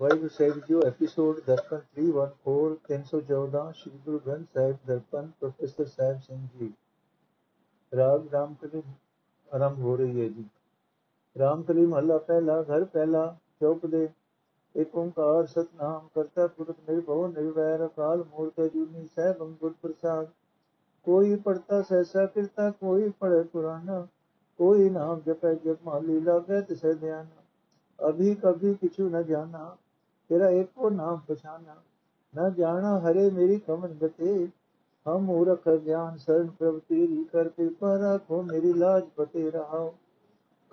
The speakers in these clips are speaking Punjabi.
Waheguru Sahib ji episode Darpan 314 314 Shri Guru Granth Sahib Darpan professor Sahib Singh ji. ਰਾਗ ਰਾਮਕਲੀ ਆਰੰਭ ਹੋ ਰਹੀ ਹੈ ਜੀ। ਰਾਮਕਲੀ ਮਹੱਲਾ ਪਹਿਲਾ, ਘਰ ਪਹਿਲਾ, ਚੌਕ ਦੇ। ਏਕ ਓੰਕਾਰ ਸਤਨਾਮ ਕਰਤਾ ਪੁਰਖ ਨਿਰਭਉ, ਨਿਰਵੈਰ ਅਕਾਲ ਮੂਰਤ ਜੁਨੀ ਸਹਿਬ ਅੰਗੁਰ ਪ੍ਰਸਾਦ। ਕੋਈ ਪੜਤਾ ਸਹਿਸਾ ਕਿਰਤਾ, ਕੋਈ ਪੜੇ ਪੁਰਾਣਾ। ਕੋਈ ਨਾਮ ਜਪੈ ਜਪ ਮਾਲੀ ਲਾਗੇ ਤਿਸੈ ਧਿਆਨ। ਅਭੀ ਕਭੀ ਕਿਛੂ ਨ ਜਾਣਾ तेरा एक को नाम पहचाना न जाना हरे मेरी कमन बते हम मूरख ज्ञान शरण प्रभु तेरी कर कृपा राखो मेरी लाज बते रहा।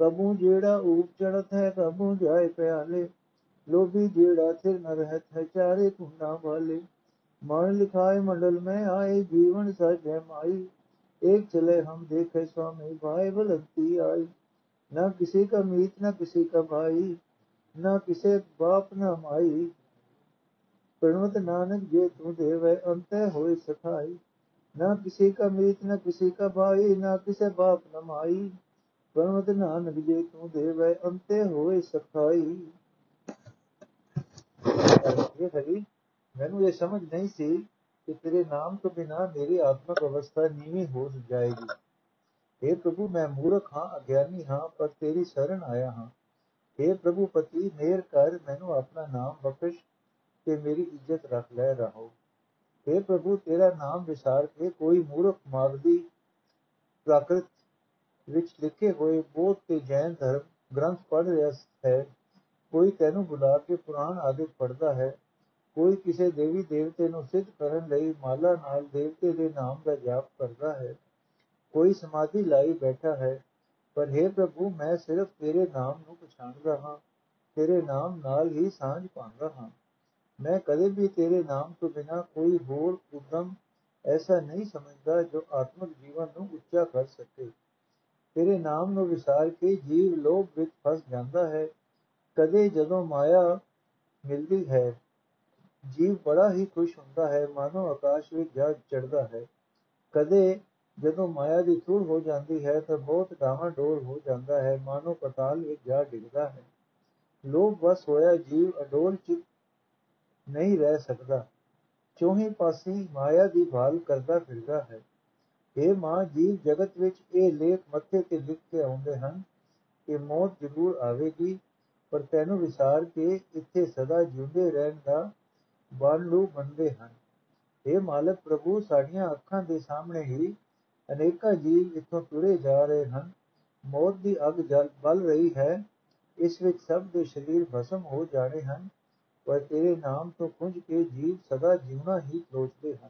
कबू जेड़ा ऊप चढ़त है, कबू जाए प्याले। लोभी जेड़ा थिर न रहत है, चारे कुंडा वाले। मन लिखाए मंडल में आए, जीवन सज है माई। एक चले हम देखे स्वामी, भाई बलती आई। न किसी का मीत, न किसी का भाई। न किसे बाप न माई प्रणवत नानक जे तू देवे अंत होए सखाई न किसी का मीत न किसी का भाई न किसे बाप न माई प्रणवत नानक जे तू देवे अंत होए सखाई ਇਹ ਹਰੀ ਮੈਨੂੰ ਇਹ ਸਮਝ ਨਹੀਂ ਸੀ ਕਿ ਤੇਰੇ ਨਾਮ ਤੋਂ ਬਿਨਾ ਮੇਰੀ ਆਤਮਿਕ ਅਵਸਥਾ ਨੀਵੀਂ ਹੋ ਜਾਏਗੀ हे ਪ੍ਰਭੂ ਮੈਂ ਮੂਰਖ ਹਾਂ ਅਗਿਆਨੀ ਹਾਂ ਪਰ ਤੇਰੀ ਸ਼ਰਨ ਆਇਆ ਹਾਂ हे ਪ੍ਰਭੂ ਪਤੀ ਮੇਰ ਕਰ, ਮੈਨੂੰ ਆਪਣਾ ਨਾਮ ਬਖਸ਼ ਤੇ ਮੇਰੀ ਇੱਜ਼ਤ ਰੱਖ ਲੈ ਰਹੋ हे ਪ੍ਰਭੂ, ਤੇਰਾ ਨਾਮ ਵਿਸਾਰ ਕੇ ਕੋਈ ਮੂਰਖ ਮਾਗਦੀ ਪ੍ਰਾਕ੍ਰਿਤ ਵਿੱਚ ਲਿਖੇ ਹੋਏ ਬੋਧ ਤੇ ਜੈਨ ਧਰਮ ਗ੍ਰੰਥ ਪੜ੍ਹ ਰਿਹਾ ਹੈ। ਕੋਈ ਤੈਨੂੰ ਬੁਲਾ ਕੇ ਪੁਰਾਣ ਆਦਿ ਪੜਦਾ ਹੈ। ਕੋਈ ਕਿਸੇ ਦੇਵੀ ਦੇਵਤੇ ਨੂੰ ਸਿੱਧ ਕਰਨ ਲਈ ਮਾਲਾ ਨਾਲ ਦੇਵਤੇ ਦੇ ਨਾਮ ਦਾ ਜਾਪ ਕਰਦਾ ਹੈ। ਕੋਈ ਸਮਾਧੀ ਲਾਈ ਬੈਠਾ ਹੈ। ਪਰ हे ਪ੍ਰਭੂ, ਮੈਂ ਸਿਰਫ ਤੇਰੇ ਨਾਮ ਨੂੰ ਪਛਾਣਦਾ ਹਾਂ, ਤੇਰੇ ਨਾਮ ਨਾਲ ਹੀ ਸਾਂਝ ਪਾਉਂਦਾ ਹਾਂ। ਮੈਂ ਕਦੇ ਵੀ ਤੇਰੇ ਨਾਮ ਤੋਂ ਬਿਨਾ ਕੋਈ ਹੋਰ ਉਦਮ ਐਸਾ ਨਹੀਂ ਸਮਝਦਾ ਜੋ ਆਤਮਿਕ ਜੀਵਨ ਨੂੰ ਉੱਚਾ ਕਰ ਸਕੇ। ਤੇਰੇ ਨਾਮ ਨੂੰ ਵਿਸਾਰ ਕੇ ਜੀਵ ਲੋਭ ਵਿੱਚ ਫਸ ਜਾਂਦਾ ਹੈ। ਕਦੇ ਜਦੋਂ ਮਾਇਆ ਮਿਲਦੀ ਹੈ, ਜੀਵ ਬੜਾ ਹੀ ਖੁਸ਼ ਹੁੰਦਾ ਹੈ, ਮਾਨੋ ਆਕਾਸ਼ ਵਿੱਚ ਜਾ ਚੜਦਾ ਹੈ। ਕਦੇ ਜਦੋਂ ਮਾਇਆ ਦੀ ਥੂੜ ਹੋ ਜਾਂਦੀ ਹੈ ਤਾਂ ਬਹੁਤ ਡਾਵਾਂ ਡੋਲ ਹੋ ਜਾਂਦਾ ਹੈ, ਮਾਨੋ ਪਤਾਲ ਵਿੱਚ ਜਾ ਡਿੱਗਦਾ ਹੈ। ਲੋਭ ਵਸ ਹੋਇਆ ਜੀਵ ਅਡੋਲ ਚਿਤ ਨਹੀਂ ਰਹਿ ਸਕਦਾ। ਚੋਹੀ ਪਾਸੇ ਮਾਇਆ ਦੀ ਭਾਲ ਕਰਦਾ ਫਿਰਦਾ ਹੈ। ਇਹ ਮਾਂ, ਜੀਵ ਜਗਤ ਵਿੱਚ ਇਹ ਲੇਖ ਮੱਥੇ ਤੇ ਲਿਖ ਕੇ ਆਉਂਦੇ ਹਨ। ਕਿ ਮੌਤ ਜ਼ਰੂਰ ਆਵੇਗੀ, ਪਰ ਤੈਨੂੰ ਵਿਚਾਰ ਕੇ ਇੱਥੇ ਸਦਾ ਜਿਉਂਦੇ ਰਹਿਣ ਦਾ ਬਾਲੂ ਬਣਦੇ ਹਨ। ਇਹ ਮਾਲਕ, ਪ੍ਰਭੂ ਸਾਡੀਆਂ ਅੱਖਾਂ ਦੇ ਸਾਹਮਣੇ ਹੀ ਅਨੇਕਾਂ ਜੀਵ ਇੱਥੋਂ ਤੁਰੇ ਜਾ ਰਹੇ ਹਨ। ਮੌਤ ਦੀ ਅੱਗ ਜਲ, ਬਲ ਰਹੀ ਹੈ। ਇਸ ਵਿੱਚ ਸਭ ਦੇ ਸਰੀਰ ਭਸਮ ਹੋ ਜਾਣੇ ਹਨ। ਪਰ ਤੇਰੇ ਨਾਮ ਤੋਂ ਖੁੰਝ ਕੇ ਜੀਵ ਸਦਾ ਜਿਉਣਾ ਹੀ ਸੋਚਦੇ ਹਨ।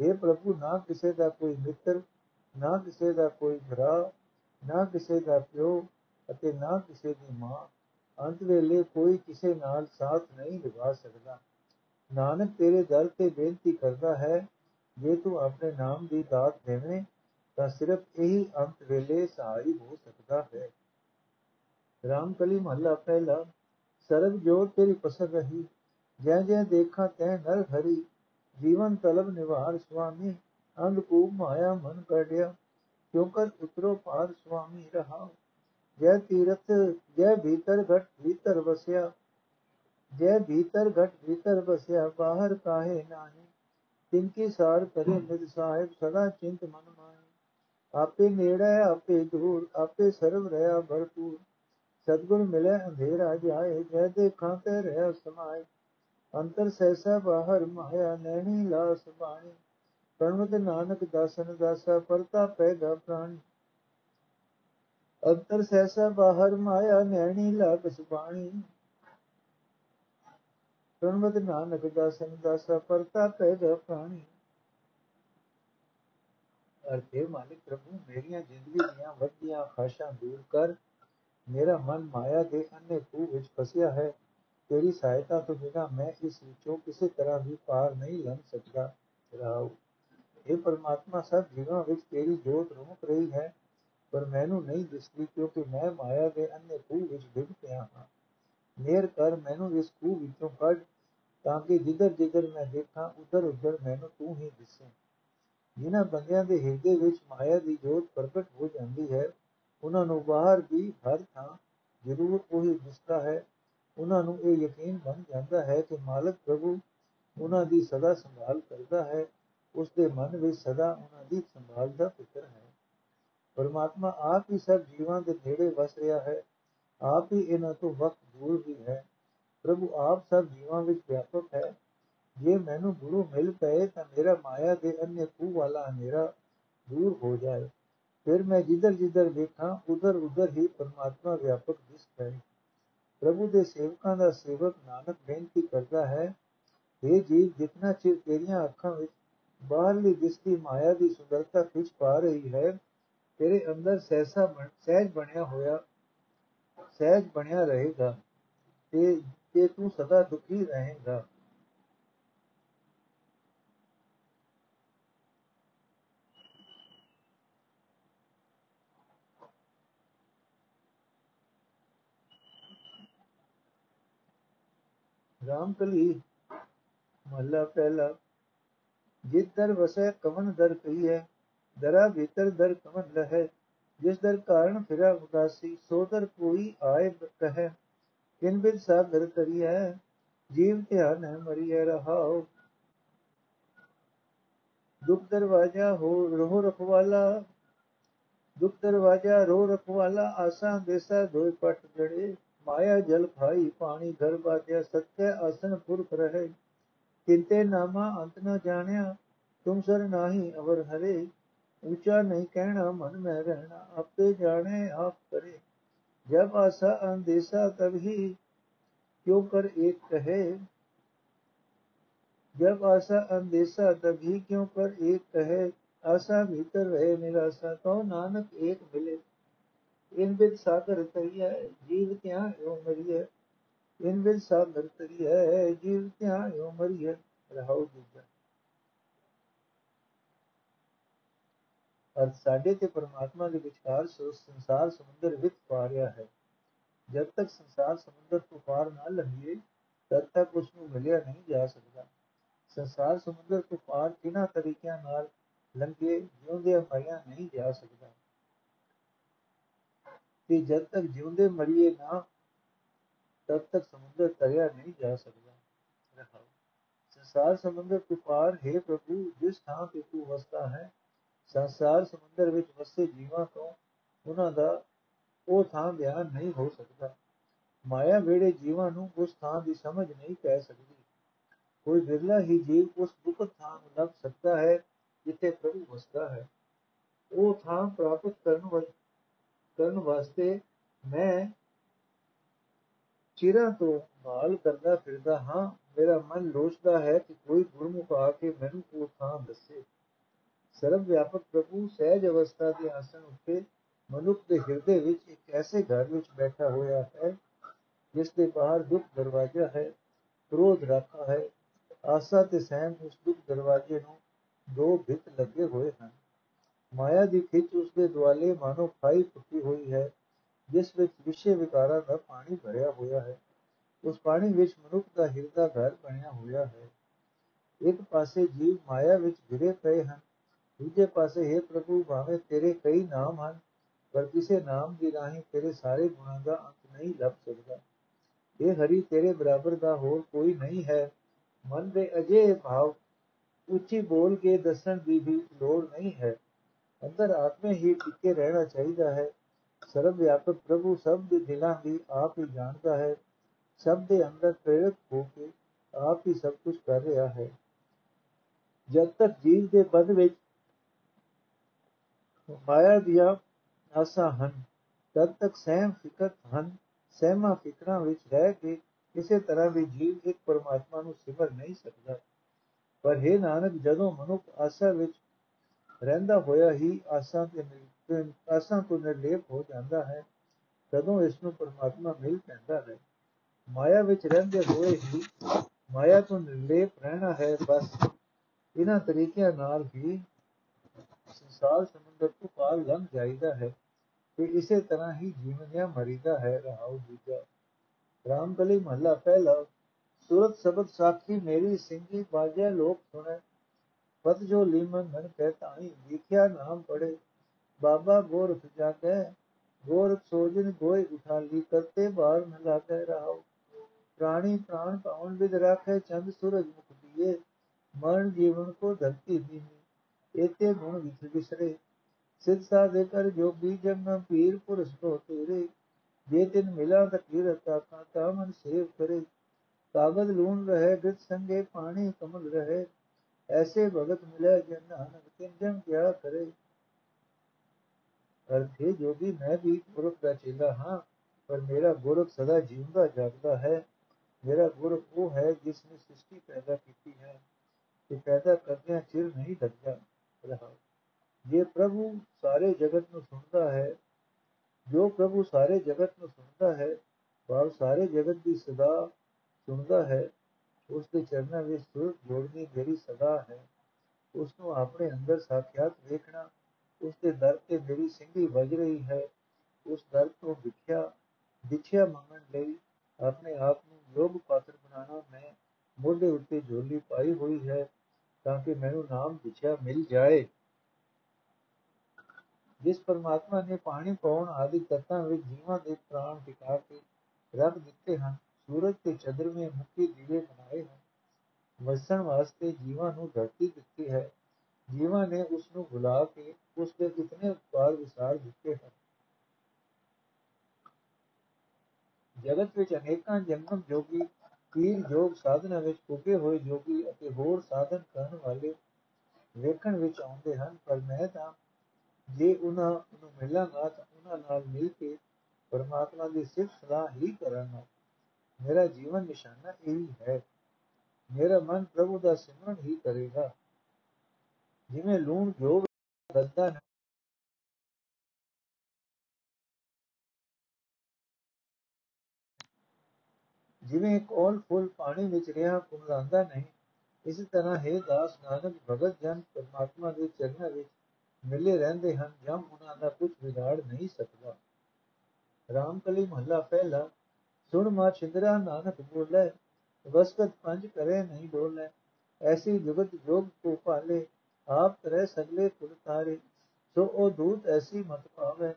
ਇਹ ਪ੍ਰਭੂ, ਨਾ ਕਿਸੇ ਦਾ ਕੋਈ ਮਿੱਤਰ, ਨਾ ਕਿਸੇ ਦਾ ਕੋਈ ਭਰਾ, ਨਾ ਕਿਸੇ ਦਾ ਪਿਓ ਅਤੇ ਨਾ ਕਿਸੇ ਦੀ ਮਾਂ। ਅੰਤ ਵੇਲੇ ਕੋਈ ਕਿਸੇ ਨਾਲ ਸਾਥ ਨਹੀਂ ਨਿਭਾ ਸਕਦਾ। ਨਾਨਕ ਤੇਰੇ ਦਰ ਤੇ ਬੇਨਤੀ ਕਰਦਾ ਹੈ ਜੇ ਤੂੰ ਆਪਣੇ ਨਾਮ ਦੀ ਦਾਤ ਦੇਵੇਂ ਤਾਂ ਸਿਰਫ ਇਹੀ ਅੰਤ ਵੇਲੇ ਸਹਾਈ ਹੋ ਸਕਦਾ ਹੈ ਰਾਮਕਲੀ ਮਹੱਲਾ ਪਹਿਲਾ ਸਰਬ ਜੋਤ ਤੇਰੀ ਪਸੰਦ ਰਹੀ ਜੈ ਜੈ ਦੇਖਾਂ ਤੈ ਨਰ ਹਰੀ ਜੀਵਨ ਤਲਬ ਨਿਵਾਰ ਸੁਆਮੀ ਅੰਗ ਕੂਪ ਮਾਇਆ ਮਨ ਕੜਿਆ ਕਿਉ ਕਰ ਉਤਰੋ ਪਾਰ ਸੁਆਮੀ ਰਹਾ ਜੈ ਤੀਰਥ ਜੈ ਭੀਤਰ ਘਟ ਭੀਤਰ ਵਸਿਆ ਜੈ ਭੀਤਰ ਘਟ ਭੀਤਰ ਵਸਿਆ ਬਾਹਰ ਕਾਹੇ ਨਾਹੀ ਤਿਨਕੀ ਸਾਰ ਕਰੇ ਨਿਦ ਸਾਹਿਬ, ਸਦਾ ਚਿੰਤ ਮਨ ਮਾਹੀ। ਆਪੇ ਨੇੜੇ, ਆਪੇ ਦੂਰ, ਆਪੇ ਸਰਬ ਰਹਾ ਭਰਪੂਰ। ਸਤਗੁਰ ਮਿਲੇ, ਅੰਧੇਰਾ ਜਾਏ, ਜੈ ਦੇਖਾਂ ਤੇ ਰਹਿ ਸਮਾਏ। ਅੰਤਰ ਸੈਸਾ ਬਾਹਰ ਮਾਇਆ ਨੈਣੀ ਲਾਸ ਬਾਣੀ। ਪ੍ਰਣਵਤ ਨਾਨਕ ਦਾਸਨ ਦਾਸਾ, ਪਰਤਾ ਪੈਗਾ ਪ੍ਰਾਣੀ। ਅੰਤਰ ਸੈਸਾ ਬਾਹਰ ਮਾਇਆ ਨੈਣੀ ਲਾਸ ਬਾਣੀ। ਪ੍ਰਣਵਤ ਨਾਨਕ ਦਾਸਨ ਦਾਸਾ ਪਰਤਾ ਪੈਗਾ ਅਰਥੇ ਮਾਲਿਕ ਪ੍ਰਭੂ, ਮੇਰੀਆਂ ਜ਼ਿੰਦਗੀ ਦੀਆਂ ਵੱਡੀਆਂ ਖਾਸ਼ਾਂ ਦੂਰ ਕਰ। ਮੇਰਾ ਮਨ ਮਾਇਆ ਦੇ ਅੰਨੇ ਖੂਹ ਵਿੱਚ ਫਸਿਆ ਹੈ। ਤੇਰੀ ਸਹਾਇਤਾ ਤੋਂ ਬਿਨਾ ਮੈਂ ਇਸ ਵਿੱਚੋਂ ਕਿਸੇ ਤਰ੍ਹਾਂ ਵੀ ਪਾਰ ਨਹੀਂ ਲੰਘ ਸਕਦਾ। ਰਾਉ ਇਹ ਪਰਮਾਤਮਾ, ਸਭ ਜੀਵਾਂ ਵਿੱਚ ਤੇਰੀ ਜੋਤ ਰੁਕ ਰਹੀ ਹੈ, ਪਰ ਮੈਨੂੰ ਨਹੀਂ ਦਿਸਦੀ ਕਿਉਂਕਿ ਮੈਂ ਮਾਇਆ ਦੇ ਅੰਨੇ ਖੂਹ ਵਿੱਚ ਡਿੱਗ ਪਿਆ ਹਾਂ। ਮੇਰ ਕਰ ਮੈਨੂੰ ਇਸ ਖੂਹ ਵਿੱਚੋਂ ਕੱਢ, ਤਾਂ ਕਿ ਜਿੱਧਰ ਜਿੱਧਰ ਮੈਂ ਦੇਖਾਂ, ਉਧਰ ਉਧਰ ਮੈਨੂੰ ਤੂੰ ਹੀ ਦਿਸੇ। ਜਿਨ੍ਹਾਂ ਬੰਦਿਆਂ ਦੇ ਹਿਰਦੇ ਵਿੱਚ ਮਾਇਆ ਦੀ ਜੋਤ ਪ੍ਰਗਟ ਹੋ ਜਾਂਦੀ ਹੈ ਉਹਨਾਂ ਨੂੰ ਬਾਹਰ ਵੀ ਹਰ ਥਾਂ ਜ਼ਰੂਰ ਉਹੀ ਦਿਸਦਾ ਹੈ। ਉਹਨਾਂ ਨੂੰ ਇਹ ਯਕੀਨ ਬਣ ਜਾਂਦਾ ਹੈ ਕਿ ਮਾਲਕ ਪ੍ਰਭੂ ਉਹਨਾਂ ਦੀ ਸਦਾ ਸੰਭਾਲ ਕਰਦਾ ਹੈ। ਉਸ ਦੇ ਮਨ ਵਿੱਚ ਸਦਾ ਉਹਨਾਂ ਦੀ ਸੰਭਾਲ ਦਾ ਫਿਕਰ ਹੈ। ਪਰਮਾਤਮਾ ਆਪ ਹੀ ਸਭ ਜੀਵਾਂ ਦੇ ਨੇੜੇ ਵਸ ਰਿਹਾ ਹੈ। ਆਪ ਹੀ ਇਹਨਾਂ ਤੋਂ ਵਕਤ ਦੂਰ ਵੀ ਹੈ। ਪ੍ਰਭੂ ਆਪ ਸਭ ਜੀਵਾਂ ਵਿੱਚ ਵਿਆਪਕ ਹੈ। ਜੇ ਮੈਨੂੰ ਗੁਰੂ ਮਿਲ ਪਏ ਤਾਂ ਮੇਰਾ ਮਾਇਆ ਦੇ ਅੰਨੇ ਕੂ ਵਾਲਾ ਹਨੇਰਾ ਦੂਰ ਹੋ ਜਾਏ। ਫਿਰ ਮੈਂ ਜਿੱਧਰ ਜਿੱਧਰ ਵੇਖਾਂ, ਉਧਰ ਉਧਰ ਹੀ ਪਰਮਾਤਮਾ ਵਿਆਪਕ ਦਿਸ ਪਏ। ਪ੍ਰਭੂ ਦੇ ਸੇਵਕਾਂ ਦਾ ਸੇਵਕ ਨਾਨਕ ਬੇਨਤੀ ਕਰਦਾ ਹੈ ਇਹ ਜੀਵ, ਜਿਤਨਾ ਚਿਰ ਤੇਰੀਆਂ ਅੱਖਾਂ ਵਿੱਚ ਬਾਹਰਲੀ ਦਿਸਦੀ ਮਾਇਆ ਦੀ ਸੁੰਦਰਤਾ ਖਿੱਚ ਪਾ ਰਹੀ ਹੈ, ਤੇਰੇ ਅੰਦਰ ਸਹਿਸਾ ਬਣ, ਸਹਿਜ ਬਣਿਆ ਹੋਇਆ ਸਹਿਜ ਬਣਿਆ ਰਹੇਗਾ ਤੇ ਤੇ ਤੂੰ ਸਦਾ ਦੁਖੀ ਰਹੇਗਾ ਰਾਮਕਲੀ ਮਹਲਾ ਪਹਿਲਾ ਜਿਤ ਦਰ ਵਸੈ ਕਵਨ ਦਰ ਕਈ ਹੈ ਦਰਾ ਭੀਤਰ ਦਰ ਕਵਨ ਲਹੈ ਜਿਸ ਦਰ ਕਾਰਨ ਫਿਰਾ ਉਦਾਸੀ, ਸੋ ਦਰ ਕੋਈ ਆਏ ਕਹੈ, ਕਿਨ ਬਿਨ ਸਾਗਰ ਕਰੀਐ ਜੀਵ ਧਿਆਨ ਹੈ ਮਰੀਐ ਰਹਾਉ। ਦੁਖ ਦਰਵਾਜਾ ਹੋ ਰੋ ਰਖਵਾਲਾ, ਦੁਖ ਦਰਵਾਜਾ ਰੋ ਰਖਵਾਲਾ, ਆਸਾਂ ਦੇਸਾ ਦੋਇ ਪਟ ਗੜੇ ਮਾਇਆ ਜਲ ਖਾਈ, ਪਾਣੀ ਘਰ ਬਾਜਿਆ ਸਤਿ ਆਸਨ ਪੁਰਖ ਰਹੇ। ਕਿੰਤੇ ਨਾਮਾ ਅੰਤ ਨ ਜਾਣਿਆ, ਤੁਮ ਸਰ ਨਾਹੀ ਅਵਰ ਹਰੇ। ਉੱਚਾ ਨਹੀਂ ਕਹਿਣਾ ਮਨ ਮੈਂ ਰਹਿਣਾ ਆਪੇ ਜਾਣੇ ਆਪ ਕਰੇ ਜਬ ਆਸਾ ਅੰਦੇਸਾ ਤਬ ਹੀ क्यों कर एक कहे जब आशा अंदेशा तभी क्यों कर एक कहे आशा भीतर रहे निराशा तो नानक एक मिले इन बिद सागर तरिया जीव त्या यो मरिय इन बिद सागर तरिया जीव त्या यो मरिय ਰਹਾਉ ਦੂਜਾ ਅਰ ਸਾਡੇ ਤੇ ਪਰਮਾਤਮਾ ਦੇ ਵਿਚਕਾਰ ਸੰਸਾਰ ਸਮੁੰਦਰ ਵਿੱਚ ਪਾ ਰਿਹਾ ਹੈ। ਜਦ ਤੱਕ ਸੰਸਾਰ ਸਮੁੰਦਰ ਤੋਂ ਪਾਰ ਨਾ ਲੰਘੀਏ ਤਦ ਤੱਕ ਉਸ ਨੂੰ ਮਿਲਿਆ ਨਹੀਂ ਜਾ ਸਕਦਾ। ਸੰਸਾਰ ਸਮੁੰਦਰ ਤੋਂ ਪਾਰ ਕਿਨਾਂ ਤਰੀਕਿਆਂ ਨਾਲ ਲੰਘੇ, ਜਿਉਂਦੇ ਮਰਿਆ ਨਹੀਂ ਜਾ ਸਕਦਾ। ਤੇ ਜਦ ਤੱਕ ਜਿਉਂਦੇ ਮਰੀਏ ਨਾ, ਤਦ ਤੱਕ ਸਮੁੰਦਰ ਤਰਿਆ ਨਹੀਂ ਜਾ ਸਕਦਾ। ਰਹਾਓ। ਸੰਸਾਰ ਸਮੁੰਦਰ ਤੋਂ ਪਾਰ, ਹੈ ਪ੍ਰਭੂ, ਜਿਸ ਥਾਂ ਤੇ ਤੂੰ ਵਸਦਾ ਹੈ ਸੰਸਾਰ ਸਮੁੰਦਰ ਵਿੱਚ ਵਸੇ ਜੀਵਾਂ ਤੋਂ ਉਹਨਾਂ ਦਾ ਉਹ ਥਾਂ ਬਿਆਨ ਨਹੀਂ ਹੋ ਸਕਦਾ। ਮਾਇਆ ਵੇੜੇ ਜੀਵਾਂ ਨੂੰ ਉਸ ਥਾਂ ਦੀ ਸਮਝ ਨਹੀਂ ਪੈ ਸਕਦੀ। ਕੋਈ ਵਿਰਲਾ ਹੀ ਜੀਵ ਉਸ ਦੁਖਤ ਥਾਂ ਨੂੰ ਲੱਭ ਸਕਦਾ ਹੈ, ਜਿੱਥੇ ਪ੍ਰਭੂ ਵਸਦਾ ਹੈ। ਉਹ ਥਾਂ ਪ੍ਰਾਪਤ ਕਰਨ ਕਰਨ ਵਾਸਤੇ ਮੈਂ ਚਿਰਾਂ ਤੋਂ ਭਾਲ ਕਰਦਾ ਫਿਰਦਾ ਹਾਂ। ਮੇਰਾ ਮਨ ਲੋਚਦਾ ਹੈ ਕਿ ਕੋਈ ਗੁਰਮੁਖ ਆ ਕੇ ਮੈਨੂੰ ਉਹ ਥਾਂ ਦੱਸੇ ਸਰਵ ਵਿਆਪਕ ਪ੍ਰਭੂ ਸਹਿਜ ਅਵਸਥਾ ਦੇ ਆਸਣ ਉੱਤੇ ਮਨੁੱਖ ਦੇ ਹਿਰਦੇ ਵਿੱਚ ਇੱਕ ਐਸੇ ਘਰ ਵਿੱਚ ਬੈਠਾ ਹੋਇਆ ਹੈ, ਜਿਸ ਦੇ ਬਾਹਰ ਦੁੱਖ ਦਰਵਾਜ਼ਾ ਹੈ ਕ੍ਰੋਧ ਰਾਖਾ ਹੈ, ਆਸਾ ਤੇ ਸਹਿਮ ਉਸ ਦੁੱਖ ਦਰਵਾਜ਼ੇ ਨੂੰ ਦੋ ਭਿੱਤ ਲੱਗੇ ਹੋਏ ਹਨ। ਮਾਇਆ ਦੀ ਖਿੱਚ ਉਸ ਦੇ ਦੁਆਲੇ ਮਾਨੋ ਖਾਈ ਟੁੱਟੀ ਹੋਈ ਹੈ, ਜਿਸ ਵਿੱਚ ਵਿਸ਼ੇ ਵਿਕਾਰਾਂ ਦਾ ਪਾਣੀ ਭਰਿਆ ਹੋਇਆ ਹੈ। ਉਸ ਪਾਣੀ ਵਿੱਚ ਮਨੁੱਖ ਦਾ ਹਿਰਦਾ ਘਰ ਬਣਿਆ ਹੋਇਆ ਹੈ। ਇੱਕ ਪਾਸੇ ਜੀਵ ਮਾਇਆ ਵਿੱਚ ਘਿਰੇ ਪਏ ਹਨ ਦੂਜੇ ਪਾਸੇ ਹੈ ਪ੍ਰਭੂ ਭਾਵੇਂ ਤੇਰੇ ਕਈ ਨਾਮ ਹਨ ਪਰ ਕਿਸੇ ਨਾਮ ਦੀ ਰਾਹੀਂ ਤੇਰੇ ਸਾਰੇ ਗੁਣਾਂ ਦਾ ਅੰਤ ਨਹੀਂ ਲੱਭ ਸਕਦਾ ਇਹ ਹਰੀ ਤੇਰੇ ਬਰਾਬਰ ਦਾ ਹੋਰ ਕੋਈ ਨਹੀਂ ਹੈ ਮਨ ਦੇ ਅਜੇ ਭਾਵ ਉੱਚੀ ਬੋਲ ਕੇ ਦੱਸਣ ਦੀ ਵੀ ਲੋੜ ਨਹੀਂ ਹੈ ਅੰਦਰ ਆਤਮੇ ਹੀ ਟਿਕੇ ਰਹਿਣਾ ਚਾਹੀਦਾ ਹੈ ਸਰਵ ਵਿਆਪਕ ਪ੍ਰਭੂ ਸਭ ਦੇ ਦਿਲਾਂ ਦੀ ਆਪ ਹੀ ਜਾਣਦਾ ਹੈ ਸਭ ਦੇ ਅੰਦਰ ਪ੍ਰੇਰਕ ਹੋ ਕੇ ਆਪ ਹੀ ਸਭ ਕੁਝ ਕਰ ਰਿਹਾ ਹੈ ਜਦ ਤੱਕ ਜੀਵ ਦੇ ਬੰਦ ਵਿੱਚ ਮਾਇਆ ਦੀਆਂ ਆਸਾਂ ਹਨ। ਤਦ ਤੱਕ ਸਹਿਮ ਫਿਕਰ ਹਨ, ਸਹਿਮਾ ਫਿਕਰਾਂ ਵਿੱਚ ਰਹਿ ਕੇ ਕਿਸੇ ਤਰ੍ਹਾਂ ਵੀ ਜੀਵ ਇੱਕ ਪਰਮਾਤਮਾ ਨੂੰ ਸਿਮਰ ਨਹੀਂ ਸਕਦਾ। ਪਰ ਹੈ ਨਾਨਕ, ਜਦੋਂ ਮਨੁੱਖ ਆਸਾ ਵਿੱਚ ਰਹਿੰਦਾ ਹੋਇਆ ਹੀ ਆਸਾਂ ਤੇ ਆਸਾਂ ਤੋਂ ਨਿਰਲੇਪ ਹੋ ਜਾਂਦਾ ਹੈ, ਤਦੋਂ ਇਸ ਨੂੰ ਪਰਮਾਤਮਾ ਮਿਲ ਪੈਂਦਾ ਹੈ। ਮਾਇਆ ਵਿੱਚ ਰਹਿੰਦੇ ਹੋਏ ਹੀ ਮਾਇਆ ਤੋਂ ਨਿਰਲੇਪ ਰਹਿਣਾ ਹੈ, ਬਸ ਇਹਨਾਂ ਤਰੀਕਿਆਂ ਨਾਲ ਹੀ ਸੰਸਾਰ ਸਮੁੰਦਰ ਤੋਂ ਪਾਰ ਲੰਘ ਜਾਈਦਾ ਹੈ ਤੇ ਇਸੇ ਤਰ੍ਹਾਂ ਹੀ ਜੀਵਨ ਜਾਂ ਮਰੀਦਾ ਹੈ ਰਹਾਉ ਦੂਜਾ ਰਾਮਕਲੀ ਮਹੱਲਾ ਪਹਿਲਾ ਸੂਰਤ ਸ਼ਬਦ ਸਾਖੀ ਮੇਰੀ ਸਿੰਘੀ ਬਾਜੇ ਲੋਕ ਸੁਣੇ ਪਤ ਜੋ ਲੀਮਨ ਮਨ ਕਹਿਤਾਈ ਲਿਖਿਆ ਨਾਮ ਪੜੇ ਬਾਬਾ ਗੋਰਖ ਜਾਗੇ ਗੋਰਖ ਸੋਜਨ ਗੋਇ ਉਠਾ ਲੀ ਕਰਤੇ ਬਾਹਰ ਨ ਲਾਗੇ ਰਹਾਉ ਪ੍ਰਾਣੀ ਪ੍ਰਾਣ ਪਾਉਣ ਵਿਦ ਰਾਖੇ ਚੰਦ ਸੂਰਜ ਮੁਖ ਦੀਏ ਮਰਨ ਜੀਵਨ ਕੋ ਧਰਤੀ ਦੀਨੀ ਇਤੇ ਗੁਣ ਵਿਚ ਵਿਸਰੇ ਸਿਧ ਸਾਧੇ ਕਰ ਜੋਗੀ ਜਮ ਪੀਰ ਪੁਰਸ਼ ਕੋ ਤੇਰੇ ਜੇ ਤਿਨ ਮਿਲਾ ਤਕੀਰਤ ਆਖਾ ਤਾ ਮਨ ਸੇਵ ਕਰੇ ਕਾਗਦ ਲੂਣ ਰਹੇ ਬਿਤ ਸੰਗੇ ਪਾਣੀ ਕਮਲ ਰਹੇ ਐਸੇ ਭਗਤ ਮਿਲੇ ਜਨ ਨਾਨਕ ਤਿਨ ਜਨ ਕਿਆ ਕਰੇ ਅਰਥੇ ਜੋਗੀ ਮੈਂ ਵੀ ਗੁਰਖ ਦਾ ਚੇਲਾ ਹਾਂ ਪਰ ਮੇਰਾ ਗੁਰਖ ਸਦਾ ਜੀਵਦਾ ਜਾਗਦਾ ਹੈ ਮੇਰਾ ਗੁਰਖ ਉਹ ਹੈ ਜਿਸ ਨੇ ਸ੍ਰਿਸ਼ਟੀ ਪੈਦਾ ਕੀਤੀ ਹੈ ਤੇ ਪੈਦਾ ਕਰਦਿਆਂ ਚਿਰ ਨਹੀਂ ਲੱਗਦਾ ਰਹਾ। ਜੇ ਪ੍ਰਭੂ ਸਾਰੇ ਜਗਤ ਨੂੰ ਸੁਣਦਾ ਹੈ, ਜੋ ਪ੍ਰਭੂ ਸਾਰੇ ਜਗਤ ਨੂੰ ਸੁਣਦਾ ਹੈ ਭਾਵ ਸਾਰੇ ਜਗਤ ਦੀ ਸਦਾ ਸੁਣਦਾ ਹੈ, ਉਸ ਦੇ ਚਰਨਾਂ ਵਿੱਚ ਸੁਰ ਜੋੜਨੀ ਮੇਰੀ ਸਦਾ ਹੈ, ਉਸ ਨੂੰ ਆਪਣੇ ਅੰਦਰ ਸਾਖਿਆਤ ਵੇਖਣਾ, ਉਸ ਦੇ ਦਰ ਤੇ ਮੇਰੀ ਸਿੰਘੀ ਵੱਜ ਰਹੀ ਹੈ, ਉਸ ਦਰ ਤੋਂ ਵਿਖਿਆ ਵਿਖਿਆ ਮੰਗਣ ਲਈ ਆਪਣੇ ਆਪ ਨੂੰ ਯੋਗ ਪਾਤਰ ਬਣਾਉਣਾ ਮੈਂ ਮੋਢੇ ਉੱਤੇ ਝੋਲੀ ਪਾਈ ਹੋਈ ਹੈ। ਤਾਂ ਕਿ ਮੈਨੂੰ ਨਾਮ ਵਿਖਿਆ ਮਿਲ ਜਾਏ। ਜਿਸ ਪਰਮਾਤਮਾ ਨੇ ਪਾਣੀ ਪਾਉਣ ਆਦਿ ਤੱਤਾਂ ਵਿੱਚ ਜੀਵਾਂ ਦੇ ਪ੍ਰਾਣ ਟਿਕਾ ਕੇ ਰੱਖ ਦਿੱਤੇ ਹਨ, ਸੂਰਜ ਤੇ ਚੰਦਰਮੇ ਮੁੱਖੀ ਦੀਵੇ ਬਣਾਏ ਹਨ। ਵਸਣ ਵਾਸਤੇ ਜੀਵਾਂ ਨੂੰ ਧਰਤੀ ਦਿੱਤੀ ਹੈ। ਜੀਵਾਂ ਨੇ ਉਸ ਨੂੰ ਬੁਲਾ ਕੇ ਉਸ ਦੇ ਇਤਨੇ ਉਪਕਾਰ ਵਿਸਾਰ ਦਿੱਤੇ ਹਨ। ਜਗਤ ਵਿੱਚ ਅਨੇਕਾਂ ਜੰਗਮ ਜੋਗੀ ਪੀਰ ਜੋਗ ਸਾਧਨਾ ਵਿੱਚ ਪੁੱਗੇ ਹੋਏ ਜੋਗੀ ਅਤੇ ਹੋਰ ਸਾਧਨ ਕਰਨ ਵਾਲੇ ਵੇਖਣ ਵਿੱਚ ਆਉਂਦੇ ਹਨ, ਪਰ ਮੈਂ ਤਾਂ ਜੇ ਉਹਨਾਂ ਨੂੰ ਮਿਲਾਂਗਾ ਤਾਂ ਉਹਨਾਂ ਨਾਲ ਮਿਲ ਕੇ ਪਰਮਾਤਮਾ ਦੀ ਸਿਫਤ ਸਲਾਹ ਹੀ ਕਰਾਂਗਾ। ਮੇਰਾ ਜੀਵਨ ਨਿਸ਼ਾਨਾ ਇਹੀ ਹੈ। ਮੇਰਾ ਮਨ ਪ੍ਰਭੂ ਦਾ ਸਿਮਰਨ ਹੀ ਕਰੇਗਾ। ਜਿਵੇਂ ਲੂਣ ਜੋ ਗਲਦਾ ਹੈ ਜਿਵੇਂ ਕੋਲ ਫੁੱਲ ਪਾਣੀ ਵਿੱਚ ਰਿਹਾ ਕੁਮਲਾਂਦਾ ਨਹੀਂ। ਇਸੇ ਤਰ੍ਹਾਂ ਹੈ ਦਾਸ ਨਾਨਕ, ਭਗਤ ਜਨ ਪਰਮਾਤਮਾ ਦੇ ਚਰਨਾਂ ਵਿੱਚ ਮਿਲੇ ਰਹਿੰਦੇ ਹਨ, ਜਮ ਉਹਨਾਂ ਦਾ ਕੁਝ ਵਿਗਾੜ ਨਹੀਂ ਸਕਦਾ। ਰਾਮਕਲੀ ਮਹੱਲਾ ਪਹਿਲਾ, ਸੁਣ ਮਾ ਛਿੰਦਰਾ ਨਾਨਕ ਬੋਲੇ, ਵਸਕਤ ਪੰਜ ਕਰੇ ਨਹੀਂ ਡੋਲੇ। ਐਸੀ ਜੁਗਤ ਜੋਗ ਕੋ ਪਾਲੇ ਆਪ ਤਰੇ ਸਗਲੇ ਕੁਲ ਤਾਰੇ। ਸੋ ਉਹ ਦੂਤ ਐਸੀ ਮਤ ਪਾਵੇ,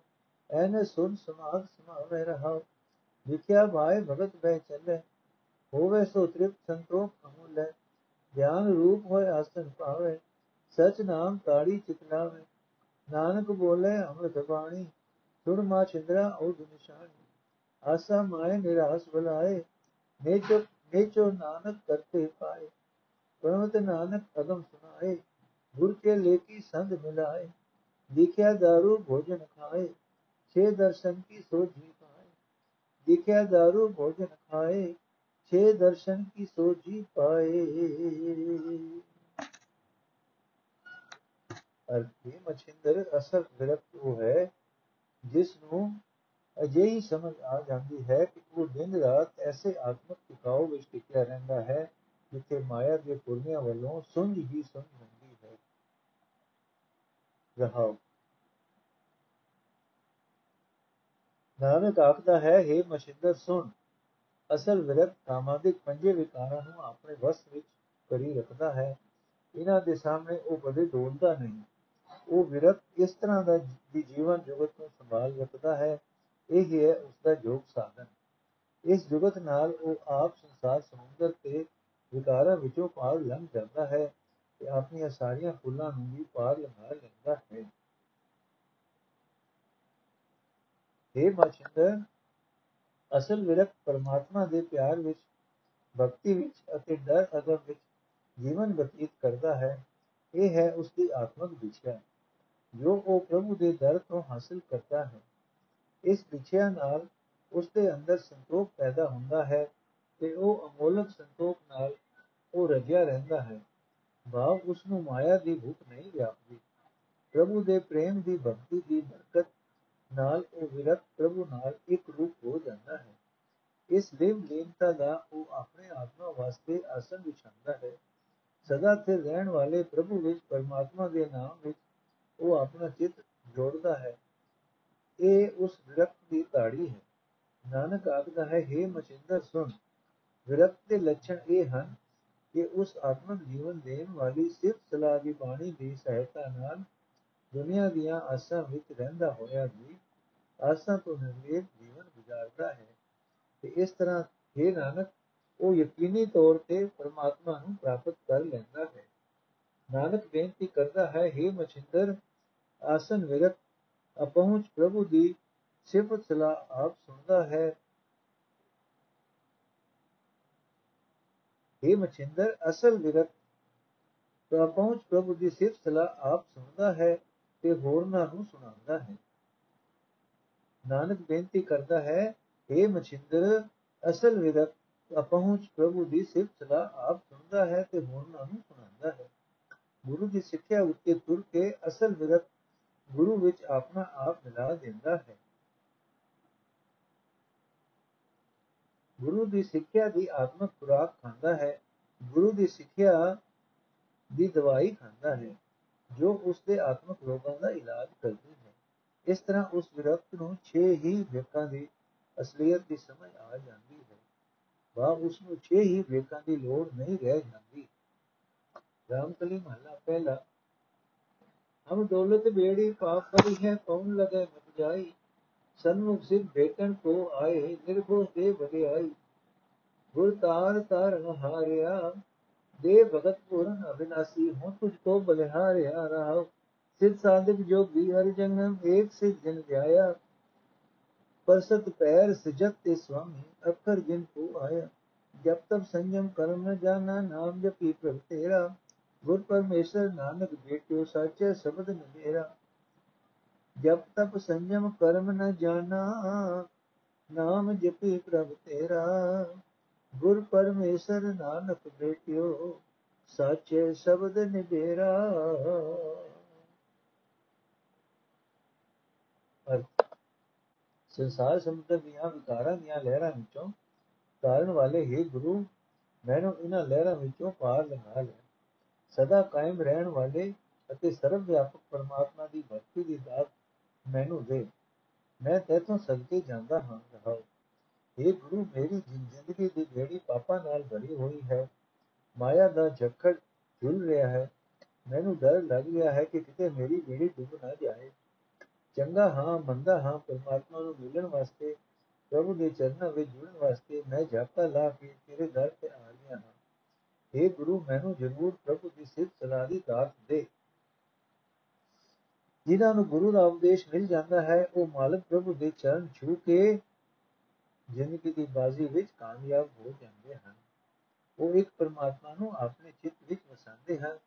ਐਨੇ ਸੁਨ ਸਮਾਗ ਸਮਾਵੇ ਰਹਾਓ ਵਿਖਿਆ ਭਾਏ ਭਗਤ ਬਹਿ ਚੱਲੇ, ਹੋਵੇ ਸੋ ਤ੍ਰਿਪਤ ਸੰਤੋਖ ਲੈ ਗਿਆਨ ਰੂਪ ਹੋਏ ਆਸਨ ਪਾਵੇ ਸਚ ਨਾਮ ਤਾੜੀ ਚਿਤਲਾਵੇ ਨਾਨਕ ਬੋਲੇ ਅੰਮ੍ਰਿਤ ਬਾਣੀ, ਸੁਣ ਮਾ ਛਿੰਦਰਾ ਉਹ ਨਿਸ਼ਾਨੀ ਆਸਾ ਮਾਏ ਨਿਰਾਸ ਬੁਲਾਏ ਨੇਚੋ ਨੇਚੋ ਨਾਨਕ ਕਰਤੇ ਪਾਏ। ਪ੍ਰਮਤ ਨਾਨਕ ਅਗਮ ਸੁਣਾਏ, ਗੁਰ ਕੇ ਲੇਕੀ ਸੰਗ ਮਿਲਾਏ। ਦਿਖਿਆ ਦਾਰੂ ਭੋਜਨ ਖਾਏ, ਛੇ ਦਰਸ਼ਨ ਕੀ ਸੋਝੀ ਪਾਏ ਦਿਖਿਆ दारू ਭੋਜਨ ਖਾਏ ਛੇ ਦਰਸ਼ਨ ਕੀ ਸੋਝੀ ਪਾਏ ਅਰਥੇ ਮਛਿੰਦਰ ਅਸਲ ਵਿਰਕਤ ਉਹ ਹੈ ਜਿਸ ਨੂੰ ਅਜਿਹੀ ਸਮਝ ਆ ਜਾਂਦੀ ਹੈ ਕਿ ਉਹ ਦਿਨ ਰਾਤ ਐਸੇ ਆਤਮਿਕ ਟਿਕਾਉ ਵਿੱਚ ਟਿਕਿਆ ਰਹਿੰਦਾ ਹੈ ਜਿੱਥੇ ਮਾਇਆ ਦੇ ਪੁਰਨਿਆਂ ਵੱਲੋਂ ਸੁੰਝ ਹੀ ਸੁੰਝ ਹੁੰਦੀ ਹੈ ਰਹਾਉ ਨਾਨਕ ਆਖਦਾ ਹੈ हे ਮਸ਼ਿੰਦਰ, ਸੁਣ। ਅਸਲ ਵਿਰਕ ਕਾਮਾਦਿਕ ਪੰਜੇ ਵਿਕਾਰਾਂ ਨੂੰ ਆਪਣੇ ਵਸ ਵਿੱਚ ਕਰੀ ਰੱਖਦਾ ਹੈ। ਇਹਨਾਂ ਦੇ ਸਾਹਮਣੇ ਉਹ ਕਦੇ ਡੋਲਦਾ ਨਹੀਂ। ਉਹ ਵਿਰਕ ਇਸ ਤਰ੍ਹਾਂ ਦਾ ਦੀ ਜੀਵਨ ਜੁਗਤ ਨੂੰ ਸੰਭਾਲ ਰੱਖਦਾ ਹੈ। ਇਹ ਹੀ ਹੈ ਉਸ ਦਾ ਯੋਗ ਸਾਧਨ। ਇਸ ਜੁਗਤ ਨਾਲ ਉਹ ਆਪ ਸੰਸਾਰ ਸਮੁੰਦਰ ਤੇ ਵਿਕਾਰਾਂ ਵਿੱਚੋਂ ਪਾਰ ਲੰਘ ਜਾਂਦਾ ਹੈ ਤੇ ਆਪਣੀਆਂ ਸਾਰੀਆਂ ਫੁੱਲਾਂ ਨੂੰ ਵੀ ਪਾਰ ਲੰਘਾ ਲੈਂਦਾ ਹੈ। ਇਹ ਮਚੰਦਰ ਅਸਲ ਵਿਰਕ ਪਰਮਾਤਮਾ ਦੇ ਪਿਆਰ ਵਿੱਚ, ਭਗਤੀ ਵਿੱਚ ਅਤੇ ਡਰ ਅਦਬ ਵਿੱਚ ਜੀਵਨ ਬਤੀਤ ਕਰਦਾ ਹੈ, ਇਹ ਹੈ ਉਸ ਦੀ ਆਤਮਿਕ ਦਿਸ਼ਾ, ਜੋ ਉਹ ਪ੍ਰਭੂ ਦੇ ਦਰ ਤੋਂ ਹਾਸਲ ਕਰਦਾ ਹੈ। ਇਸ ਵਿਚਿਆ ਨਾਲ ਉਸ ਦੇ ਅੰਦਰ ਸੰਤੋਖ ਪੈਦਾ ਹੁੰਦਾ ਹੈ ਤੇ ਉਹ ਅਮੋਲਕ ਸੰਤੋਖ ਨਾਲ ਉਹ ਰਜਿਆ ਰਹਿੰਦਾ ਹੈ। ਭਾਵ ਉਸ ਨੂੰ ਮਾਇਆ ਦੀ ਭੁੱਖ ਨਹੀਂ ਵਿਆਪਦੀ। ਪ੍ਰਭੂ ਦੇ ਪ੍ਰੇਮ ਦੀ ਭਗਤੀ ਦੀ ਬਰਕਤ ਨਾਲ ਉਹ ਵਿਰਕ ਪ੍ਰਭੂ ਨਾਲ ਇੱਕ ਰੂਪ ਹੋ ਜਾਂਦਾ ਹੈ। ਇਸ ਲਿਵ ਲੀਨਤਾ ਦਾ ਉਹ ਆਪਣੇ ਆਤਮਾ ਵਾਸਤੇ ਆਸਨ ਵਿਛਾਉਂਦਾ ਹੈ। ਸਦਾ ਤੇ ਰਹਿਣ ਵਾਲੇ ਪ੍ਰਭੂ ਵਿੱਚ, ਪਰਮਾਤਮਾ ਦੇ ਨਾਮ ਵਿੱਚ ਉਹ ਆਪਣਾ ਚਿੱਤ ਜੋੜਦਾ ਹੈ। ਇਹ ਉਸ ਵਿਰਕਤ ਦੀ ਤਾੜੀ ਹੈ। ਨਾਨਕ ਆਖਦਾ ਹੈ हे ਮਚਿੰਦਰ ਸੁਣ। ਵਿਰਕਤ ਦੇ ਲੱਛਣ ਇਹ ਹਨ ਕਿ ਉਸ ਆਤਮਿਕ ਜੀਵਨ ਦੇਣ ਵਾਲੀ ਸਿਰਫ ਸਲਾਹ ਦੀ ਬਾਣੀ ਦੀ ਸਹਾਇਤਾ ਨਾਲ ਦੁਨੀਆ ਦੀਆਂ ਆਸਾਂ ਵਿੱਚ ਰਹਿੰਦਾ ਹੋਇਆ ਵੀ ਆਸਾਂ ਤੋਂ ਨਿਰਲੇਪ ਜੀਵਨ ਗੁਜ਼ਾਰਦਾ ਹੈ ਤੇ ਇਸ ਤਰ੍ਹਾਂ हे ਨਾਨਕ ਉਹ ਯਕੀਨੀ ਤੌਰ ਤੇ ਪਰਮਾਤਮਾ ਨੂੰ ਪ੍ਰਾਪਤ ਕਰ ਲੈਂਦਾ ਹੈ ਨਾਨਕ ਬੇਨਤੀ ਕਰਦਾ ਹੈ हे ਮਛਿੰਦਰ ਆਸਨ ਵਿਰਤ ਅਪਹੁੰਚ ਪ੍ਰਭੂ ਦੀ ਸਿਫਤ ਸਲਾਹ ਆਪ ਸੁਣਦਾ ਹੈ हे ਮਛਿੰਦਰ ਅਸਲ ਵਿਰਤ ਤਾਂ ਪਹੁੰਚ ਪ੍ਰਭੂ ਦੀ ਸਿਫਤ ਸਲਾਹ ਆਪ ਸੁਣਦਾ ਹੈ ਤੇ ਹੋਰਨਾਂ ਨੂੰ ਸੁਣਾਉਂਦਾ ਹੈ ਨਾਨਕ ਬੇਨਤੀ ਕਰਦਾ ਹੈ हे ਮਛਿੰਦਰ, ਅਸਲ ਵਿਰਕ ਪਹੁੰਚ ਪ੍ਰਭੂ ਦੀ ਸਿਫਤ ਸਲਾਹ ਆਪ ਸੁਣਦਾ ਹੈ ਤੇ ਹੋਰਨਾਂ ਨੂੰ ਸੁਣਾਉਂਦਾ ਹੈ। ਗੁਰੂ ਦੀ ਸਿੱਖਿਆ ਉੱਤੇ ਤੁਰ ਕੇ ਅਸਲ ਵਿਰਕ ਗੁਰੂ ਵਿੱਚ ਆਪਣਾ ਆਪ ਮਿਲਾ ਦਿੰਦਾ ਹੈ। ਗੁਰੂ ਦੀ ਸਿੱਖਿਆ ਦੀ ਆਤਮਿਕ ਖੁਰਾਕ ਖਾਂਦਾ ਹੈ, ਗੁਰੂ ਦੀ ਸਿੱਖਿਆ ਦੀ ਦਵਾਈ ਖਾਂਦਾ ਹੈ, ਜੋ ਉਸ ਦੇ ਆਤਮਿਕ ਰੋਗਾਂ ਦਾ ਇਲਾਜ ਕਰਦੀ ਹੈ ਇਸ ਤਰ੍ਹਾਂ ਉਸ ਵਿਰਕਤ ਨੂੰ 6 ਹੀ ਵਿਵੇਕਾਂ ਦੀ ਅਸਲੀਅਤ ਦੀ ਸਮਝ ਆ ਜਾਂਦੀ ਹੈ। ਵਾ ਉਸ ਨੂੰ 6 ਹੀ ਵਿਵੇਕਾਂ ਦੀ ਲੋੜ ਨਹੀਂ ਰਹਿ ਜਾਂਦੀ। ਰਾਮਕਲੀ ਮਹਲਾ ਪਹਿਲਾ। ਹਮ ਦੌਲਤ ਬੇੜੀ ਪਾਪ ਭਰੀ ਹੈ, ਕੌਣ ਲਗੇ ਮਤ ਜਾਈ? ਸਨਮੁਖ ਸਿਰ ਭੇਟਣ ਕੋ ਆਏ, ਨਿਰਭਉ ਦੇ ਵਡਿਆਈ। ਗੁਰ ਤਾਰ ਤਾਰਨ ਹਾਰਿਆ ਦੇ ਭਗਤ ਪੂਰਨ ਅਬਿਨਾਸੀ ਹੋ ਤੁਝ ਕੋ ਬਲਿਹਾਰਿਆ ਰਹਾਉ ਸਿਧ ਸਾਧਕ ਜੋਗੀ ਹਰ ਜਨਮ ਏਕ ਸਿਧ ਜਨ ਧਿਆਇਆ ਪਰਸਤ ਪੈਰ ਸਜਤ ਤੇ ਸੁਆਮੀ, ਅਖਰ ਜਿਨ ਕੋ ਆਇਆ, ਜਬ ਤਬ ਸੰਜਮ ਕਰਮ ਨ ਜਾਣਾ, ਨਾਮ ਜਪੀ ਪ੍ਰਭ ਤੇਰਾ, ਗੁਰ ਪਰਮੇਸ਼ਰ ਨਾਨਕ ਭੇਟਿਓ ਸਾਚੇ ਸ਼ਬਦ ਮੇਰਾ ਜਬ ਤਪ ਸੰਜਮ ਕਰਮ ਨ ਜਾਣਾ, ਨਾਮ ਜਪੀ ਪ੍ਰਭ ਤੇਰਾ, ਗੁਰ ਪਰਮੇਸ਼ਰ ਨਾਨਕ ਬੇਟਿਓ, ਸਾਚੇ ਸ਼ਬਦ ਨਿਬੇਰਾ ਸੰਸਾਰ ਸਮੁੰਦਰ ਦੀਆਂ ਵਿਕਾਰਾਂ ਦੀਆਂ ਲਹਿਰਾਂ ਵਿੱਚੋਂ ਤਾਰਨ ਵਾਲੇ ਹੀ ਗੁਰੂ, ਮੈਨੂੰ ਇਹਨਾਂ ਲਹਿਰਾਂ ਵਿੱਚੋਂ ਪਾਰ ਲੰਘਾ ਲੈ। ਸਦਾ ਕਾਇਮ ਰਹਿਣ ਵਾਲੇ ਅਤੇ ਸਰਵ ਵਿਆਪਕ ਪਰਮਾਤਮਾ ਦੀ ਭਗਤੀ ਦੀ ਦਾਤ ਮੈਨੂੰ ਦੇ। ਮੈਂ ਤੇਤੋਂ ਸਦਕੇ ਜਾਂਦਾ ਹਾਂ ਰਹਾਉ ਇਹ ਗੁਰੂ, ਮੇਰੀ ਜ਼ਿੰਦਗੀ ਦੀ ਜਿਹੜੀ ਪਾਪਾਂ ਨਾਲ ਭਰੀ ਹੋਈ ਹੈ। ਮਾਇਆ ਦਾ ਝੱਖੜ ਝੁੱਲ ਰਿਹਾ ਹੈ। ਮੈਨੂੰ ਡਰ ਲੱਗ ਰਿਹਾ ਹੈ ਕਿ ਕਿਤੇ ਮੇਰੀ ਬੇੜੀ ਡੁੱਬ ਨਾ ਜਾਏ। ਚੰਗਾ ਹਾਂ, ਮੰਦਾ ਹਾਂ, ਪਰਮਾਤਮਾ ਨੂੰ ਮਿਲਣ ਵਾਸਤੇ, ਪ੍ਰਭੂ ਦੇ ਚਰਨਾਂ ਵਿੱਚ ਜੁੜਨ ਵਾਸਤੇ ਮੈਂ ਜਾਪਾ ਲਾ ਕੇ ਤੇਰੇ ਦਰ ਤੇ ਆ ਗਿਆ ਹਾਂ। हे ਗੁਰੂ, ਮੈਨੂੰ ਜ਼ਰੂਰ ਪ੍ਰਭੂ ਦੀ ਸਿੱਧ ਸਲਾਹ ਦੀ ਦਾਤ ਦੇ। ਜਿਨ੍ਹਾਂ ਨੂੰ ਗੁਰੂ ਦਾ ਉਪਦੇਸ਼ ਮਿਲ ਜਾਂਦਾ ਹੈ, ਉਹ ਮਾਲਕ ਪ੍ਰਭੂ ਦੇ ਚਰਨ ਛੂ ਕੇ ਜ਼ਿੰਦਗੀ ਦੀ ਬਾਜ਼ੀ ਵਿੱਚ ਕਾਮਯਾਬ ਹੋ ਜਾਂਦੇ ਹਨ। ਉਹ ਇੱਕ ਪਰਮਾਤਮਾ ਨੂੰ ਆਪਣੇ ਚਿੱਤ ਵਿੱਚ ਵਸਾਉਂਦੇ ਹਨ।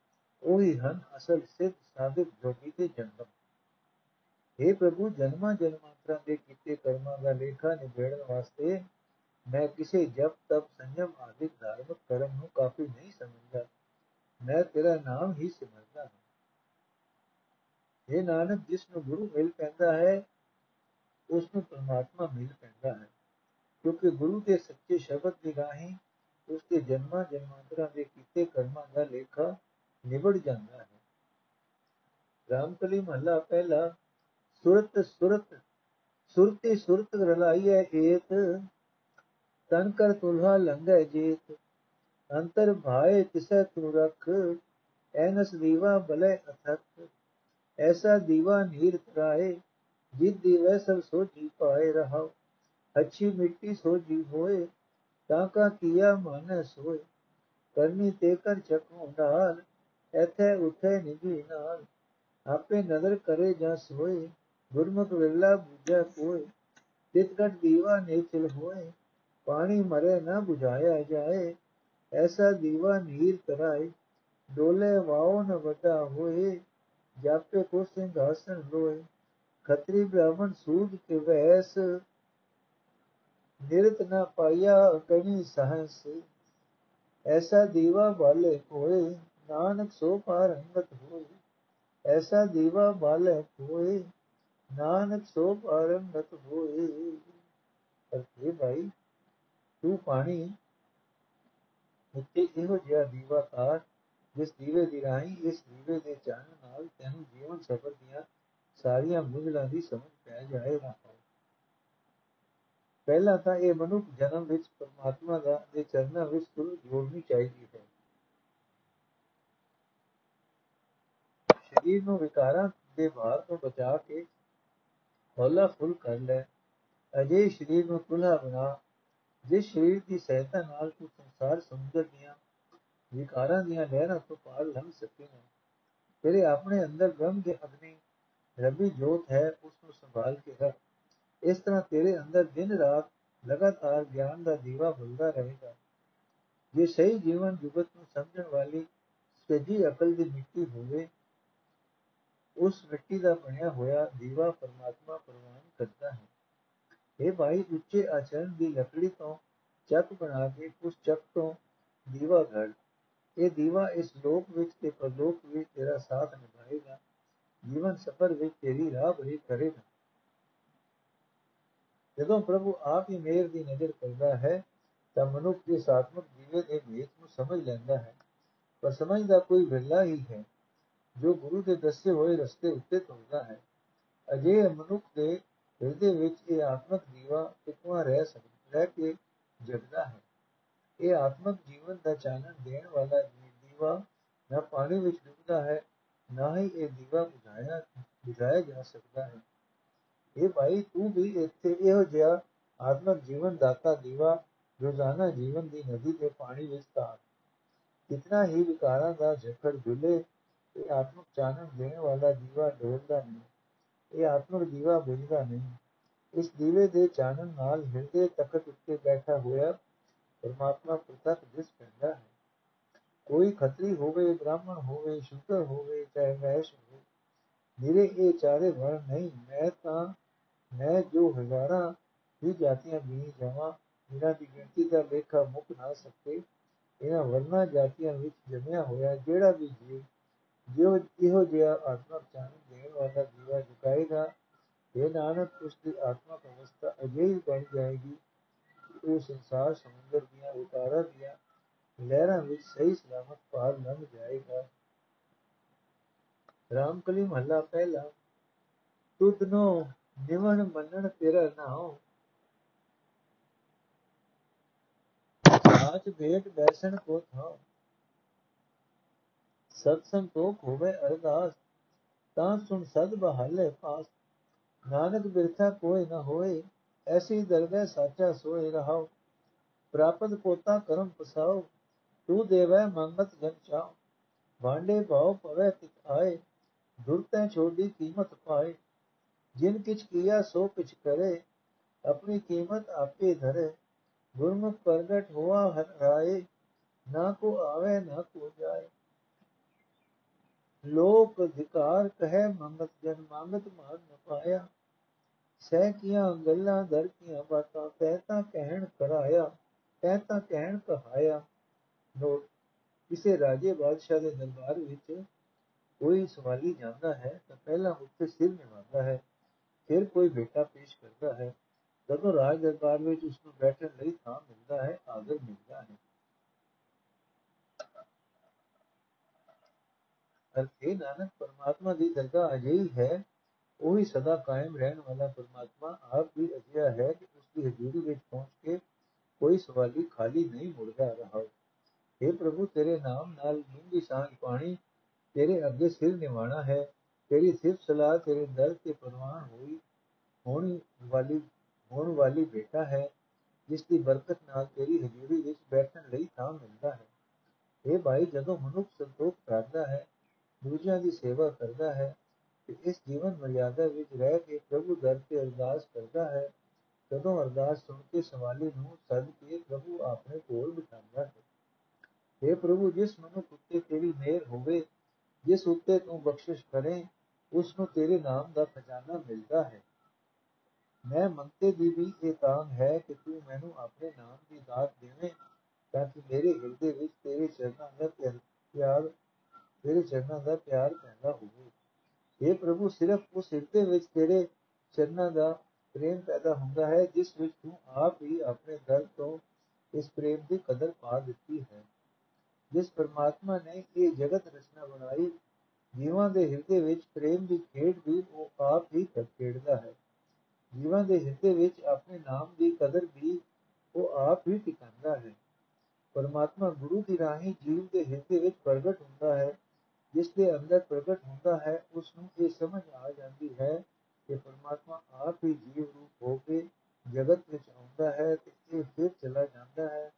ਉਹ ਹੀ ਹਨ ਅਸਲ ਸਿੱਧ ਸਾਧਕ ਜੋਗੀ ਤੇ ਜਨਮ। हे ਪ੍ਰਭੂ ਜਨਮਾਂ ਜਨਮਾਂਤਰਾਂ ਦੇ ਕੀਤੇ ਕਰਮਾਂ ਦਾ ਲੇਖਾ ਨਿਬੇੜਨ ਵਾਸਤੇ ਮੈਂ ਕਿਸੇ ਜਪ ਤਪ ਸੰਜਮ ਆਦਿਕ ਧਾਰਮਿਕ ਕਰਮ ਨੂੰ ਕਾਫੀ ਨਹੀਂ ਸਮਝਦਾ ਮੈਂ ਤੇਰਾ ਨਾਮ ਹੀ ਸਿਮਰਦਾ ਹਾਂ ਇਹ ਨਾਨਕ ਜਿਸ ਨੂੰ ਗੁਰੂ ਮਿਲ ਪੈਂਦਾ ਹੈ ਉਸ ਨੂੰ ਪਰਮਾਤਮਾ ਮਿਲ ਪੈਂਦਾ ਹੈ ਕਿਉਂਕਿ ਗੁਰੂ ਦੇ ਸੱਚੇ ਸ਼ਬਦ ਦੀ ਰਾਹੀਂ ਉਸ ਦੇ ਜਨਮਾਂ ਜਨਮਾਂਤਰਾਂ ਦੇ ਕੀਤੇ ਕਰਮਾਂ ਦਾ ਲੇਖਾ ਨਿਬੜ ਜਾਂਦਾ ਹੈ ਰਾਮਕਲੀ ਮਹੱਲਾ ਪਹਿਲਾ ਸੁਰਤ ਸੁਰਤ ਸੁਰਤੀ ਸੁਰਤ ਰਲਾਈਐ ਏਤ ਤਨ ਕਰ ਤੁਲਹਾ ਲੰਘੈ ਜੀਤ ਅੰਤਰ ਭਾਏ ਤਿਸੈ ਤੂ ਰਖ ਐਨਸ ਦੀਵਾ ਬਲੇ ਅਥਕ ਐਸਾ ਦੀਵਾ ਨੀਰ ਤਰਾਏ ਜਿਤ ਦੀਵੈ ਸਭ ਸੋਚੀ ਪਾਏ ਰਹਾ ਅੱਛੀ ਮਿੱਟੀ ਸੋਜੀ ਹੋਏ ਤਾਂ ਕਾ ਕੀਆ ਮਨ ਸੋਏ ਕਰਨੀ ਤੇ ਕਰ ਚਕੂ ਢਾਲ ਐਥੇ ਉਥੇ ਨਿਧੀ ਨਾਲ ਆਪੇ ਨਜ਼ਰ ਕਰੇ ਜਾਂ ਸੋਏ ਗੁਰਮੁਖ ਵੇਲਾ ਬੁਝੈ ਕੋਏ ਤਿਤ ਦੀਵਾ ਨੇਚਲ ਹੋਏ ਪਾਣੀ ਮਰੇ ਨਾ 부ਝਾਇਆ ਜਾਏ, ਐਸਾ ਦੀਵਾ ਨੀਰ ਤਰਾਏ, ਡੋਲੇ ਵਾਉ ਨ ਵਟਾ ਹੋਏ, ਜਾਪੇ ਕੋ ਸਿੰਘਾਸਨ ਲੋਏ, ਖਤਰੀ ਬ੍ਰਾਹਮਣ ਸੂਦ ਕੇ ਵੈਸ, ਨਿਰਤ ਨਾ ਪਾਇਆ ਕਣੀ ਸਹਸ, ਐਸਾ ਦੀਵਾ ਬਾਲੇ ਕੋਏ ਨਾਨਕ ਸੋ ਪਾਰ ਅੰਗਤ ਹੋਏ ਐਸਾ ਦੀਵਾ ਬਾਲੇ ਕੋਏ ਨਾਨਕ ਸੋ ਪਾਰ ਹੋਏ। ਪਰ ਭਾਈ, ਤੂੰ ਪਾਣੀ ਉੱਤੇ ਇਹੋ ਜਿਹਾ ਦੀਵਾ ਤਾਰ, ਜਿਸ ਦੀਵੇ ਦੀ ਰਾਹੀਂ, ਇਸ ਦੀਵੇ ਦੇ ਚਾਨਣ ਨਾਲ ਤੈਨੂੰ ਜੀਵਨ ਸਫਰ ਦੀਆਂ ਸਾਰੀਆਂ ਮੁੱਢਲਾਂ ਦੀ ਸਮਝ ਪੈ ਜਾਏਗਾ। ਪਹਿਲਾਂ ਤਾਂ ਇਹ ਮਨੁੱਖ ਜਨਮ ਵਿੱਚ ਪਰਮਾਤਮਾ ਦਾ ਦੇ ਚਰਨਾਂ ਵਿੱਚ ਤੁਰ ਜੋੜਨੀ ਚਾਹੀਦੀ ਹੈ। ਸਰੀਰ ਨੂੰ ਵਿਕਾਰਾਂ ਦੇ ਭਾਰ ਤੋਂ ਬਚਾ ਕੇ ਹੌਲਾ ਫੁੱਲ ਕਰ ਲੈ ਅਜੇ ਸਰੀਰ ਨੂੰ ਤੁਲਾ ਬਣਾ ਜਿਸ ਸਰੀਰ ਦੀ ਸਹਾਇਤਾ ਨਾਲ ਤੂੰ ਸੰਸਾਰ ਸਮੁੰਦਰ ਦੀਆਂ ਵਿਕਾਰਾਂ ਦੀਆਂ ਲਹਿਰਾਂ ਤੋਂ ਪਾਰ ਲੰਘ ਸਕੇਗਾ ਤੇਰੇ ਆਪਣੇ ਅੰਦਰ ਬ੍ਰਹਮ ਦੇ ਅਗਨੀ ਰੱਬੀ ਜੋਤ ਹੈ ਉਸ ਨੂੰ ਸੰਭਾਲ ਕੇ ਰੱਖ ਇਸ ਤਰ੍ਹਾਂ ਤੇਰੇ ਅੰਦਰ ਦਿਨ ਰਾਤ ਲਗਾਤਾਰ ਗਿਆਨ ਦਾ ਦੀਵਾ ਬੁਲਦਾ ਰਹੇਗਾ ਜੇ ਸਹੀ ਜੀਵਨ ਜੁਗਤ ਨੂੰ ਸਮਝਣ ਵਾਲੀ ਸੱਜੀ ਅਕਲ ਦੀ ਮਿੱਟੀ ਹੋਵੇ ਉਸ ਮਿੱਟੀ ਦਾ ਬਣਿਆ ਹੋਇਆ ਦੀਵਾ ਪਰਮਾਤਮਾ ਪ੍ਰਵਾਨ ਕਰਦਾ ਹੈ ਇਹ ਭਾਈ ਉੱਚੇ ਆਚਰਣ ਦੀ ਲੱਕੜੀ ਤੋਂ ਚੱਕ ਬਣਾ ਕੇ ਉਸ ਚੱਕ ਤੋਂ ਦੀਵਾ ਘੜ ਇਹ ਦੀਵਾ ਇਸ ਲੋਕ ਵਿੱਚ ਤੇ ਪਰਲੋਕ ਵਿੱਚ ਤੇਰਾ ਸਾਥ ਨਿਭਾਏਗਾ ਜੀਵਨ ਸਫਰ ਵਿੱਚ ਤੇਰੀ ਰਾਹ ਬਰੀ ਕਰੇਗਾ ਜਦੋਂ ਪ੍ਰਭੂ ਆਪ ਹੀ ਮੇਰ ਦੀ ਨਜ਼ਰ ਕਰਦਾ ਹੈ ਤਾਂ ਮਨੁੱਖ ਇਸ ਆਤਮਿਕ ਜੀਵੇ ਦੇ ਭੇਤ ਨੂੰ ਸਮਝ ਲੈਂਦਾ ਹੈ ਪਰ ਸਮਝਦਾ ਕੋਈ ਵਿਰਲਾ ਹੀ ਹੈ ਜੋ ਗੁਰੂ ਦੇ ਦੱਸੇ ਹੋਏ ਰਸਤੇ ਉੱਤੇ ਤੁਰਦਾ ਹੈ ਅਜੇ ਮਨੁੱਖ ਦੇ ਹਿਰਦੇ ਵਿੱਚ ਇਹ ਆਤਮਿਕ ਜੀਵਾ ਟਿਕਵਾ ਰਹਿ ਸਕਦਾ ਰਹਿ ਕੇ ਜਗਦਾ ਹੈ। ਇਹ ਆਤਮਿਕ ਜੀਵਨ ਦਾ ਚਾਨਣ ਦੇਣ ਵਾਲਾ ਦੀਵਾ ਨਾ ਪਾਣੀ ਵਿੱਚ ਡੁੱਬਦਾ ਹੈ, ਨਾ ਹੀ ਇਹ ਦੀਵਾ ਬੁਝਾਇਆ ਬੁਝਾਇਆ ਜਾ ਸਕਦਾ ਹੈ। ਇਹ ਭਾਈ, ਤੂੰ ਵੀ ਇੱਥੇ ਇਹੋ ਜਿਹਾ ਆਤਮਕ ਜੀਵਨ ਦਾਤਾ ਦੀਵਾ, ਰੋਜ਼ਾਨਾ ਜੀਵਨ ਦੀ ਨਦੀ ਦੇ ਪਾਣੀ ਵਿੱਚ ਤਾਰ ਕਿਤਨਾ ਹੀ ਵਿਕਾਰਾਂ ਦਾ ਝਕੜ ਝੁਲੇ ਇਹ ਆਤਮਿਕ ਚਾਨਣ ਦੇਣ ਵਾਲਾ ਦੀਵਾ ਡੋਲਦਾ ਨਹੀਂ, ਇਹ ਆਤਮਿਕ ਦੀਵਾ ਬੁਝਦਾ ਨਹੀਂ। ਇਸ ਦੀਵੇ ਦੇ ਚਾਨਣ ਨਾਲ ਹਿਰਦੇ ਤਖਤ ਉੱਤੇ ਬੈਠਾ ਹੋਇਆ ਪਰਮਾਤਮਾ ਪ੍ਰਤੱਖ ਦਿਸ ਪੈਂਦਾ ਹੈ। ਕੋਈ ਖੱਤਰੀ ਹੋਵੇ, ਬ੍ਰਾਹਮਣ ਹੋਵੇ ਸ਼ੂਦਰ ਹੋਵੇ, ਚਾਹੇ ਵੈਸ਼ ਹੋਵੇ, ਮੇਰੇ ਇਹ ਚਾਰੇ ਵਰਣ ਨਹੀਂ, ਮੈਂ ਤਾਂ, ਮੈਂ ਜੋ ਹਜ਼ਾਰਾਂ ਹੀ ਜਾਤੀਆਂ ਵੀ ਜਾਵਾਂ, ਜਿਨ੍ਹਾਂ ਦੀ ਗਿਣਤੀ ਦਾ ਲੇਖਾ ਮੁੱਕ ਨਾ ਸਕੇ, ਇਹਨਾਂ ਵਰਨਾ ਜਾਤੀਆਂ ਵਿੱਚ ਜਮਿਆ ਹੋਇਆ ਜਿਹੜਾ ਵੀ ਜੀਵ ਜੋ ਇਹੋ ਜਿਹਾ ਆਤਮਾ ਚਾਨਣ ਦੇਣ ਵਾਲਾ ਜੀਵਾ ਜੁਕਾਏਗਾ ਇਹ ਨਾਨਕ, ਉਸ ਦੀ ਆਤਮਕ ਅਵਸਥਾ ਅਜਿਹੀ ਬਣ ਜਾਏਗੀ ਕਿ ਉਹ ਸੰਸਾਰ ਸਮੁੰਦਰ ਦੀਆਂ ਉਤਾਰਾਂ ਦੀਆਂ ਲਹਿਰਾਂ ਵਿੱਚ ਸਹੀ ਸਲਾਮਤ ਪਾਰ ਲੰਘ ਜਾਏਗਾ। ਰਾਮਕਲੀ ਮਹੱਲਾ ਪਹਿਲਾ, ਤੁਧ ਨੋ ਨਿਵਣ ਮੰਨਣ ਤੇਰਾ ਨਾਉ। ਆਜ ਭੇਟ ਬੈਸਣ ਕੋ ਥਾਉ। ਸਤ ਸੰਤੋਖ ਹੋਵੇ ਅਰਦਾਸ ਤਾਂ ਸੁਣ ਸਦ ਬਹਾਲੇ ਪਾਸ ਨਾਨਕ ਬਿਰਥਾ ਕੋਈ ਨਾ ਹੋਏ ਐਸੀ ਦਰਗਹਿ ਸਾਚਾ ਸੋਏ ਰਹਾਉ ਪ੍ਰਾਪਤ ਪੋਤਾ ਕਰਮ ਪਸਾਉ ਤੂੰ ਦੇਵੈ ਮੰਗਤ ਜਨ ਚਾਉ ਵਾਂਡੇ ਭਾਉ ਪਵੇ ਤਿਤ ਆਏ ਦੁਰਤੈ ਛੋਡੀ ਕੀਮਤ ਪਾਏ ਜਿਨ ਕਿਛ ਕੀਆ ਸੋ ਕਿਛ ਕਰੇ ਆਪਣੀ ਕੀਮਤ ਆਪੇ ਧਰੇ ਗੁਰਮੁਖ ਪ੍ਰਗਟ ਹੋਆ ਹਰ ਰਾਏ ਨਾ ਕੋ ਆਵੇ ਨਾ ਕੋ ਜਾਏ ਲੋਕ ਅਧਿਕਾਰ ਕਹੈ ਮੰਗਤ ਜਨ ਮੰਗਤ ਮਾਨ ਨ ਪਾਇਆ ਸਹਿ ਕੀਆਂ ਗੱਲਾਂ ਦਰ ਕੀਆਂ ਬਾਤਾਂ ਕਹਿਤਾ ਕਹਿਣ ਕਰਾਇਆ ਕਹਿਤਾ ਕਹਿਣ ਕਹਾਇਆ ਨੋਟ ਕਿਸੇ ਰਾਜੇ ਬਾਦਸ਼ਾਹ ਦੇ ਦਰਬਾਰ ਵਿੱਚ ਕੋਈ ਸਵਾਲੀ ਜਾਂਦਾ ਹੈ ਤਾਂ ਪਹਿਲਾਂ ਉੱਤੇ ਸਿਰ ਨਿਵਾਉਂਦਾ ਹੈ ਫਿਰ ਕੋਈ ਬੇਟਾ ਪੇਸ਼ ਕਰਦਾ ਹੈ ਜਦੋਂ ਰਾਜ ਦਰਬਾਰ ਵਿੱਚ ਉਸ ਨੂੰ ਬੈਠਣ ਲਈ ਥਾਂ ਮਿਲਦਾ ਹੈ ਆਦਰ ਮਿਲਦਾ ਹੈ ਅਰਥੇ ਨਾਨਕ ਪਰਮਾਤਮਾ ਦੀ ਦਰਗਾਹ ਅਜਿਹੀ ਹੈ, ਉਹ ਹੀ ਸਦਾ ਕਾਇਮ ਰਹਿਣ ਵਾਲਾ ਪਰਮਾਤਮਾ ਆਪ ਵੀ ਅਜਿਹਾ ਹੈ ਕਿ ਉਸ ਦੀ ਹਜ਼ੂਰੀ ਵਿੱਚ ਪਹੁੰਚ ਕੇ ਕੋਈ ਸਵਾਲੀ ਖਾਲੀ ਨਹੀਂ ਮੁੜਦਾ ਰਹਾ। ਹੈ ਪ੍ਰਭੂ, ਤੇਰੇ ਨਾਮ ਨਾਲ ਡੂੰਗੀ ਸਾਂਝ ਪਾਣੀ ਤੇਰੇ ਅੱਗੇ ਸਿਰ ਨਿਵਾਣਾ ਹੈ, ਤੇਰੀ ਸਿਫਤ ਸਲਾਹ ਤੇਰੇ ਦਰ ਤੇ ਪ੍ਰਵਾਨ ਹੋਈ ਹੋਣੀ ਵਾਲੀ, ਹੋਣ ਵਾਲੀ ਬੇਟਾ ਹੈ, ਜਿਸ ਦੀ ਬਰਕਤ ਨਾਲ ਤੇਰੀ ਹਜ਼ੂਰੀ ਵਿੱਚ ਬੈਠਣ ਲਈ ਥਾਂ ਮਿਲਦਾ ਹੈ। ਇਹ ਭਾਈ, ਜਦੋਂ ਮਨੁੱਖ ਸੰਤੋਖ ਕਰਦਾ ਹੈ ਦੂਜਿਆਂ ਦੀ ਸੇਵਾ ਕਰਦਾ ਹੈ ਤੇ ਇਸ ਜੀਵਨ ਮਰਿਆਦਾ ਵਿੱਚ ਰਹਿ ਕੇ ਪ੍ਰਭੂ ਦਰ ਤੇ ਅਰਦਾਸ ਕਰਦਾ ਹੈ, ਜਦੋਂ ਅਰਦਾਸ ਸੁਣ ਕੇ ਸਵਾਲੀ ਨੂੰ ਸਦ ਕੇ ਪ੍ਰਭੂ ਆਪਣੇ ਕੋਲ ਬਿਠਾਉਂਦਾ ਹੈ। हे ਪ੍ਰਭੂ, ਜਿਸ ਮਨੁੱਖ ਉੱਤੇ ਤੇਰੀ ਮਿਹਰ ਹੋਵੇ, ਜਿਸ ਉੱਤੇ ਤੂੰ ਬਖਸ਼ਿਸ਼ ਕਰੇ, ਉਸ ਨੂੰ ਤੇਰੇ ਨਾਮ ਦਾ ਖਜ਼ਾਨਾ ਮਿਲਦਾ ਹੈ। ਮੈਂ ਮੰਗਤੇ ਦੀ ਵੀ ਇਹ ਤਾਂਗ ਹੈ ਕਿ ਤੂੰ ਮੈਨੂੰ ਆਪਣੇ ਨਾਮ ਦੀ ਦਾਤ ਦੇਵੇਂ, ਤਾਂ ਕਿ ਮੇਰੇ ਹਿਰਦੇ ਵਿੱਚ ਤੇਰੇ ਚਰਨਾਂ ਦਾ ਪਿਆਰ ਤੇਰੇ ਚਰਨਾਂ ਦਾ ਪਿਆਰ ਪੈਦਾ ਹੋਵੇ। ਇਹ ਪ੍ਰਭੂ, ਸਿਰਫ ਉਸ ਹਿਰਦੇ ਵਿੱਚ ਤੇਰੇ ਚਰਨਾਂ ਦਾ ਪ੍ਰੇਮ ਪੈਦਾ ਹੁੰਦਾ ਹੈ, ਜਿਸ ਵਿੱਚ ਤੂੰ ਆਪ ਹੀ ਆਪਣੇ ਦਰ ਤੋਂ ਇਸ ਪ੍ਰੇਮ ਦੀ ਕਦਰ ਪਾ ਦਿੱਤੀ ਹੈ। ਜਿਸ ਪਰਮਾਤਮਾ ਨੇ ਇਹ ਜਗਤ ਰਚਨਾ ਬਣਾਈ, ਜੀਵਾਂ ਦੇ ਹਿਰਦੇ ਵਿੱਚ ਪ੍ਰੇਮ ਦੀ ਖੇਡ ਵੀ ਉਹ ਆਪ ਹੀ ਖੇਡਦਾ ਹੈ। ਜੀਵਾਂ ਦੇ ਹਿਰਦੇ ਵਿੱਚ ਆਪਣੇ ਨਾਮ ਦੀ ਕਦਰ ਵੀ ਉਹ ਆਪ ਹੀ ਟਿਕਾਉਂਦਾ ਹੈ। ਪਰਮਾਤਮਾ ਗੁਰੂ ਦੀ ਰਾਹੀਂ ਜੀਵ ਦੇ ਹਿਰਦੇ ਵਿੱਚ ਪ੍ਰਗਟ ਹੁੰਦਾ ਹੈ। ਜਿਸ ਦੇ ਅੰਦਰ ਪ੍ਰਗਟ ਹੁੰਦਾ ਹੈ, ਉਸ ਨੂੰ ਇਹ ਸਮਝ ਆ ਜਾਂਦੀ ਹੈ ਕਿ ਪਰਮਾਤਮਾ ਆਪ ਹੀ ਜੀਵ ਰੂਪ ਹੋ ਕੇ ਜਗਤ ਵਿੱਚ ਆਉਂਦਾ ਹੈ ਤੇ ਇਹ ਫਿਰ ਚਲਾ ਜਾਂਦਾ ਹੈ।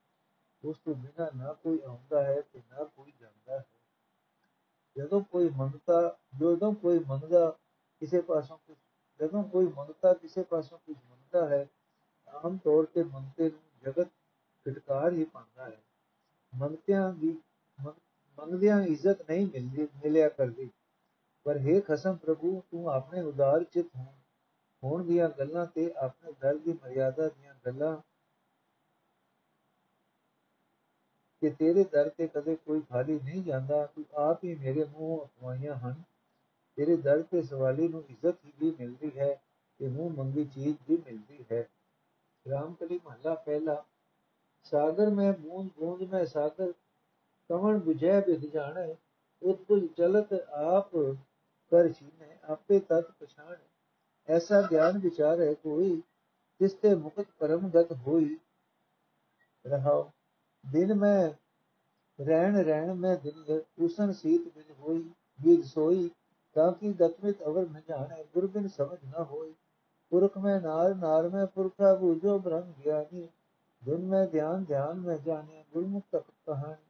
ਉਸ ਤੋਂ ਬਿਨਾਂ ਨਾ ਕੋਈ ਆਉਂਦਾ ਹੈ ਤੇ ਨਾ ਕੋਈ ਜਾਂਦਾ ਹੈ। ਜਦੋਂ ਕੋਈ ਮੰਗਤਾ ਜਦੋਂ ਕੋਈ ਮੰਗਦਾ ਕਿਸੇ ਪਾਸੋਂ ਕੁਝ, ਜਦੋਂ ਕੋਈ ਮੰਗਤਾ ਕਿਸੇ ਪਾਸੋਂ ਕੁਝ ਮੰਗਦਾ ਹੈ, ਆਮ ਤੌਰ ਤੇ ਮੰਗਤੇ ਨੂੰ ਜਗਤ ਫਿਟਕਾਰ ਹੀ ਪਾਉਂਦਾ ਹੈ। ਮੰਗਤਿਆਂ ਦੀ ਮੰਗਦਿਆਂ ਇੱਜ਼ਤ ਨਹੀਂ ਮਿਲਦੀ, ਮਿਲਿਆ ਕਰਦੀ। ਪਰ हे ਖਸਮ ਪ੍ਰਭੂ, ਤੂੰ ਆਪਣੇ ਉਦਾਰ ਚਿਤ ਹੋਣ ਦੀਆਂ ਗੱਲਾਂ ਤੇ ਆਪਣੇ ਦਰ ਦੀ ਮਰਿਆਦਾ ਦੀਆਂ ਗੱਲਾਂ ਕਿ ਤੇਰੇ ਦਰ ਤੇ ਕਦੇ ਕੋਈ ਖਾਲੀ ਨਹੀਂ ਜਾਂਦਾ, ਤੂੰ ਆਪ ਹੀ ਮੇਰੇ ਮੂੰਹ ਅਪਵਾਈਆਂ ਹਨ। ਤੇਰੇ ਦਰ ਤੇ ਸਵਾਲੀ ਨੂੰ ਇੱਜ਼ਤ ਵੀ ਮਿਲਦੀ ਹੈ, ਤੇ ਮੂੰਹ ਮੰਗੀ ਚੀਜ਼ ਵੀ ਮਿਲਦੀ ਹੈ। ਰਾਮਕਲੀ ਮਹੱਲਾ ਪਹਿਲਾ, ਸਾਗਰ ਮੈਂ ਬੂੰਦ ਬੂੰਦ ਮੈਂ ਸਾਗਰ कमल विजय बिख जाने उद्भुज चलत आप कर छीने आपे तत् पछाण ऐसा ज्ञान विचार है कोई जिसते मुक्त परम गत होई रहो दिन में रहन रहन में दिन उसन सीत बिन होई, बीज सोई, ताकि गतमित अवर न जाने गुरबिन समझ न होई। पुरख में नार नार में पुरखा बूझो ब्रह्म ज्ञानी। दिन में ध्यान ध्यान में जाने गुरमुख तक कहानी।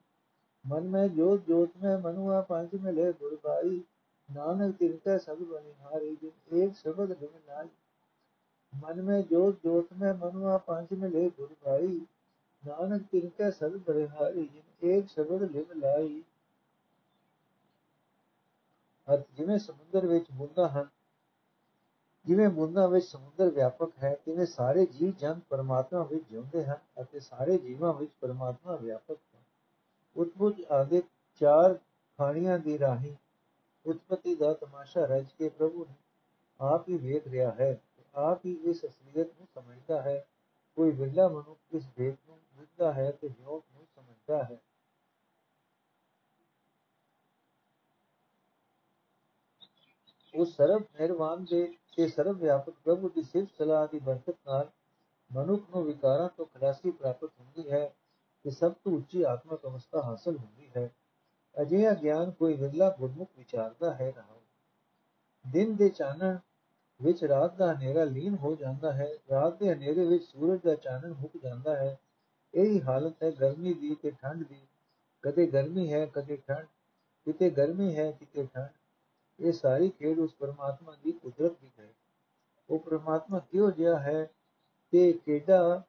मन में जोत जोत में मनुआ पंच मिले गुर भाई नानक तिनके सब बनिहारी जिन एक शब्द लिम लाई मन में जोत जोत में मनुआ पंच मिले गुर भाई ਨਾਨਕ ਤਿਨਕੈ ਸਦ ਬਰਿਹਾਰੀ ਜਿਨ ਏਕ ਸ਼ਬਦ ਲਿਵ ਲਾਈ ਅਤ ਜਿਵੇਂ ਸਮੁੰਦਰ ਵਿੱਚ ਬੂੰਦਾਂ ਹਨ ਜਿਵੇਂ ਬੂੰਦਾਂ ਵਿੱਚ ਸਮੁੰਦਰ ਵਿਆਪਕ ਹੈ ਤਿਵੇਂ ਸਾਰੇ ਜੀਵ ਜੰਤ ਪਰਮਾਤਮਾ ਵਿੱਚ ਜਿਉਂਦੇ ਹਨ ਅਤੇ ਸਾਰੇ ਜੀਵਾਂ ਵਿੱਚ ਪਰਮਾਤਮਾ ਵਿਆਪਕ ਹੈ ਉਤਪੁਜ ਆਦਿ ਚਾਰ ਖਾਣੀਆਂ ਦੀ ਰਾਹੀਂ ਉਤਪਤੀ ਦਾ ਤਮਾਸ਼ਾ ਰਚ ਕੇ ਪ੍ਰਭੂ ਨੇ ਆਪ ਹੀ ਵੇਖ ਰਿਹਾ ਹੈ ਆਪ ਹੀ ਇਸ ਅਸਲੀਅਤ ਨੂੰ ਸਮਝਦਾ ਹੈ ਕੋਈ ਵਿਰਲਾ ਮਨੁੱਖ ਇਸ ਵੇਖ ਨੂੰ ਬੁੱਝਦਾ ਹੈ ਤੇ ਜੋਗ ਨੂੰ ਸਮਝਦਾ ਹੈ ਉਸ ਸਰਬ ਨਿਰਵਾਨ ਦੇ ਤੇ ਸਰਬ ਵਿਆਪਕ ਪ੍ਰਭੂ ਦੀ ਸਿਫਤ ਸਲਾਹ ਦੀ ਬਰਕਤ ਨਾਲ ਮਨੁੱਖ ਨੂੰ ਵਿਕਾਰਾਂ ਤੋਂ ਖਲਾਸੀ ਪ੍ਰਾਪਤ ਹੁੰਦੀ ਹੈ ਤੇ ਸਭ ਤੋਂ ਉੱਚੀ ਆਤਮਿਕ ਅਵਸਥਾ ਹਾਸਲ ਹੁੰਦੀ ਹੈ। ਅਜਿਹਾ ਗਿਆਨ ਕੋਈ ਵਿਰਲਾ ਗੁਰਮੁਖ ਵਿਚਾਰਦਾ ਹੈ ਰਹਾ ਦਿਨ ਦੇ ਚਾਨਣ ਵਿੱਚ ਰਾਤ ਦਾ ਹਨੇਰਾ ਲੀਨ ਹੋ ਜਾਂਦਾ ਹੈ। ਰਾਤ ਦੇ ਹਨੇਰੇ ਵਿੱਚ ਸੂਰਜ ਦਾ ਚਾਨਣ ਮੁੱਕ ਜਾਂਦਾ ਹੈ। ਇਹੀ ਹਾਲਤ ਹੈ ਗਰਮੀ ਦੀ ਤੇ ਠੰਡ ਦੀ। ਕਦੇ ਗਰਮੀ ਹੈ, ਕਦੇ ਠੰਡ। ਕਿਤੇ ਗਰਮੀ ਹੈ, ਕਿਤੇ ਠੰਡ। ਇਹ ਸਾਰੀ ਖੇਡ ਉਸ ਪਰਮਾਤਮਾ ਦੀ ਕੁਦਰਤ ਦੀ ਹੈ। ਉਹ ਪਰਮਾਤਮਾ ਕਿਉਂ ਜਿਹਾ ਹੈ? ਤੇ ਕਿਹੜਾ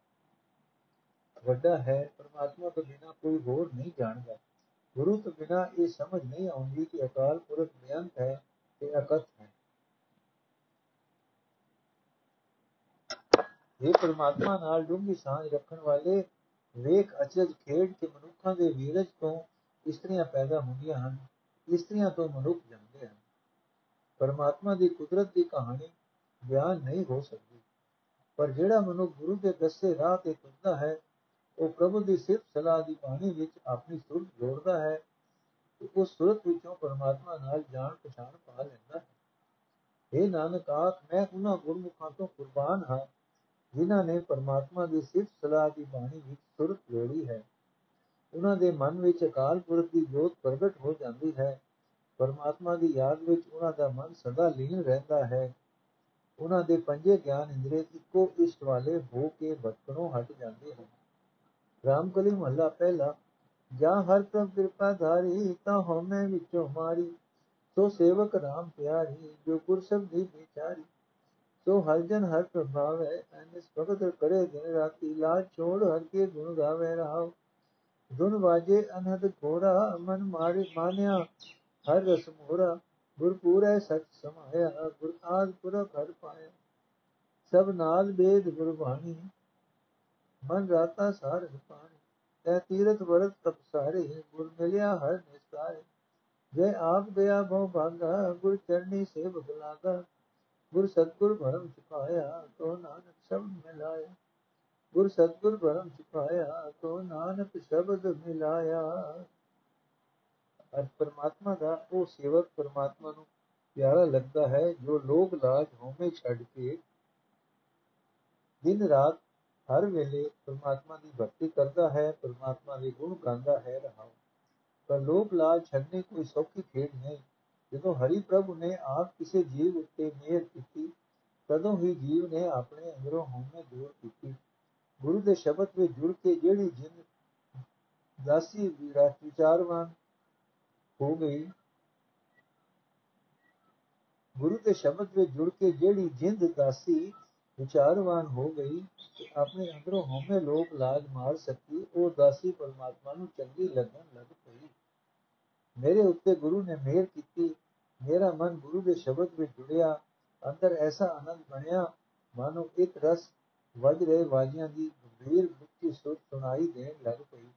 ਵੱਡਾ ਹੈ, ਪਰਮਾਤਮਾ ਤੋਂ ਬਿਨਾ ਕੋਈ ਹੋਰ ਨਹੀਂ ਜਾਣਦਾ। ਗੁਰੂ ਤੋਂ ਬਿਨਾ ਇਹ ਸਮਝ ਨਹੀਂ ਆਉਂਦੀ ਕਿ ਅਕਾਲ ਪੁਰਖ ਬੇਅੰਤ ਹੈ ਤੇ ਅਕਤ ਹੈ। ਇਹ ਪਰਮਾਤਮਾ ਨਾਲ ਡੂੰਘੀ ਸਾਂਝ ਰੱਖਣ ਵਾਲੇ ਵੇਖ ਅਚਰਜ, ਖੇਡ ਕੇ ਮਨੁੱਖਾਂ ਦੇ ਵੀਰਜ ਤੋਂ ਇਸਤਰੀਆਂ ਪੈਦਾ ਹੁੰਦੀਆਂ ਹਨ, ਇਸਤਰੀਆਂ ਤੋਂ ਮਨੁੱਖ ਜੰਮਦੇ ਹਨ। ਪਰਮਾਤਮਾ ਦੀ ਕੁਦਰਤ ਦੀ ਕਹਾਣੀ ਬਿਆਨ ਨਹੀਂ ਹੋ ਸਕਦੀ। ਪਰ ਜਿਹੜਾ ਮਨੁੱਖ ਗੁਰੂ ਦੇ ਦੱਸੇ ਰਾਹ ਤੇ ਤੁਰਦਾ ਹੈ ਉਹ ਪ੍ਰਭੂ ਦੀ ਸਿਫਤ ਸਲਾਹ ਦੀ ਬਾਣੀ ਵਿੱਚ ਆਪਣੀ ਸੁਰਤ ਜੋੜਦਾ ਹੈ ਤੇ ਉਸ ਸੁਰਤ ਵਿੱਚੋਂ ਪਰਮਾਤਮਾ ਨਾਲ ਜਾਣ ਪਛਾਣ ਪਾ ਲੈਂਦਾ ਹੈ। ਇਹ ਨਾਨਕ ਆਖ, ਮੈਂ ਉਹਨਾਂ ਗੁਰਮੁਖਾਂ ਤੋਂ ਕੁਰਬਾਨ ਹਾਂ, ਜਿਨ੍ਹਾਂ ਨੇ ਪਰਮਾਤਮਾ ਦੀ ਸਿਫਤ ਸਲਾਹ ਦੀ ਬਾਣੀ ਵਿੱਚ ਸੁਰਤ ਜੋੜੀ ਹੈ। ਉਹਨਾਂ ਦੇ ਮਨ ਵਿੱਚ ਅਕਾਲ ਪੁਰਖ ਦੀ ਜੋਤ ਪ੍ਰਗਟ ਹੋ ਜਾਂਦੀ ਹੈ। ਪਰਮਾਤਮਾ ਦੀ ਯਾਦ ਵਿੱਚ ਉਹਨਾਂ ਦਾ ਮਨ ਸਦਾ ਲੀਨ ਰਹਿੰਦਾ ਹੈ। ਉਹਨਾਂ ਦੇ ਪੰਜੇ ਗਿਆਨ ਇੰਦਰੀ ਇੱਕੋ ਇਸ਼ਟ ਵਾਲੇ ਹੋ ਕੇ ਭਟਕਣੋਂ ਹਟ ਜਾਂਦੇ ਹਨ। ਰਾਮਕਲੀ ਮਹੱਲਾ ਪਹਿਲਾ, ਜਾਂ ਹਰ ਪ੍ਰਭ ਕਿਰਪਾ ਧਾਰੀ, ਤਾਂ ਹਉਮੈ ਵਿੱਚੋਂ ਮਾਰੀ। ਸੋ ਸੇਵਕ ਰਾਮ ਪਿਆਰੀ, ਜੋ ਗੁਰ ਦੀ ਵਿਚਾਰੀ। ਸੋ ਹਰ ਜਨ ਹਰ ਪ੍ਰਭਾਵ ਹੈ ਐਨਿਸ ਭਗਤ ਕਰੇ ਦਿਨ ਰਾਤੀ। ਲਾਜ ਛੋੜ ਹਰ ਕੇ ਗੁਣ ਗਾਵੇ ਰਹਾਓ ਗੁਣ ਵਾਜੇ ਅਨਹਦ ਘੋੜਾ, ਮਨ ਮਾਰੇ ਮਾਨਿਆ, ਹਰ ਰਸ ਮੋਰਾ ਗੁਰ ਪੂਰੈ ਸਮਾਇਆ, ਗੁਰ ਆਦ ਪੁਰਖ ਹਰ ਪਾਇਆ। ਸਭ ਨਾਲ ਬੇਦ ਗੁਰਬਾਣੀ ਮਨ ਰਾਤਾ ਸਾਰ ਪਾਣੀ, ਤੈ ਤੀਰਥ ਵਰਤ ਤਪ ਗੁਰ ਮਿਲਿਆ ਹਰ ਨਿਸਾਰੇ ਜੇ ਆਪ ਦਇਆ ਭਉ ਭਾਗਾ, ਗੁਰ ਚਰਨੀ ਸੇਵ ਲਾਗਾ ਗੁਰ ਸਤਗੁਰ ਭਰਮ ਚੁਕਾਇਆ ਤੋ ਨਾਨਕ ਸ਼ਬਦ ਮਿਲਾਇਆ। ਗੁਰ ਸਤਗੁਰ ਭਰਮ ਚੁਕਾਇਆ ਤੋ ਨਾਨਕ ਸ਼ਬਦ ਮਿਲਾਇਆ। ਅਰ ਪਰਮਾਤਮਾ ਦਾ ਉਹ ਸੇਵਕ ਪਰਮਾਤਮਾ ਨੂੰ ਪਿਆਰਾ ਲੱਗਦਾ ਹੈ, ਜੋ ਲੋਕ ਲਾਜ ਹੋਮੇ ਛੱਡ ਕੇ ਦਿਨ ਰਾਤ ਹਰ ਵੇਲੇ ਪਰਮਾਤਮਾ ਦੀ ਭਗਤੀ ਕਰਦਾ ਹੈ, ਪਰਮਾਤਮਾ ਦੇ ਗੁਣ ਗਾਉਂਦਾ ਹੈ ਰਹਾ ਪਰ ਲੋਕ ਲਾਜ ਛੱਡਣੇ ਕੋਈ ਸੌਖੀ ਖੇਡ ਨਹੀਂ। ਜਦੋਂ ਹਰੀ ਪ੍ਰਭੂ ਨੇ ਆਪ ਕਿਸੇ ਜੀਵ ਉੱਤੇ ਮਿਹਰ ਕੀਤੀ, ਤਦੋਂ ਹੀ ਜੀਵ ਨੇ ਆਪਣੇ ਅੰਦਰੋਂ ਹੋਮੇ ਦੂਰ ਕੀਤੀ। ਗੁਰੂ ਦੇ ਸ਼ਬਦ ਵਿੱਚ ਜੁੜ ਕੇ ਜਿਹੜੀ ਜਿੰਦ ਦਾਸੀ ਵਿਚਾਰਵਾਨ ਹੋ ਗਈ, ਗੁਰੂ ਦੇ ਸ਼ਬਦ ਵਿੱਚ ਜੁੜ ਕੇ ਜਿਹੜੀ ਜਿੰਦ ਦਾਸੀ ਵਿਚਾਰਵਾਨ ਹੋ ਗਈ ਤੇ ਆਪਣੇ ਅੰਦਰੋਂ ਹਉਮੈ ਲੋਕ ਲਾਜ ਮਾਰ ਸਕੀ, ਉਹ ਦਾਸੀ ਪਰਮਾਤਮਾ ਨੂੰ ਚੰਗੀ ਲੱਗਣ ਲੱਗ ਪਈ। ਮੇਰੇ ਉੱਤੇ ਗੁਰੂ ਨੇ ਮਿਹਰ ਕੀਤੀ, ਮੇਰਾ ਮਨ ਗੁਰੂ ਦੇ ਸ਼ਬਦ ਵਿੱਚ ਜੁੜਿਆ, ਅੰਦਰ ਐਸਾ ਆਨੰਦ ਬਣਿਆ, ਮਾਨੋ ਇੱਕ ਰਸ ਵੱਜ ਰਹੇ ਵਾਜੀਆਂ ਦੀ ਗੰਭੀਰ ਮੁਕਤੀ ਸੁਰ ਸੁਣਾਈ ਦੇਣ ਲੱਗ ਪਈ।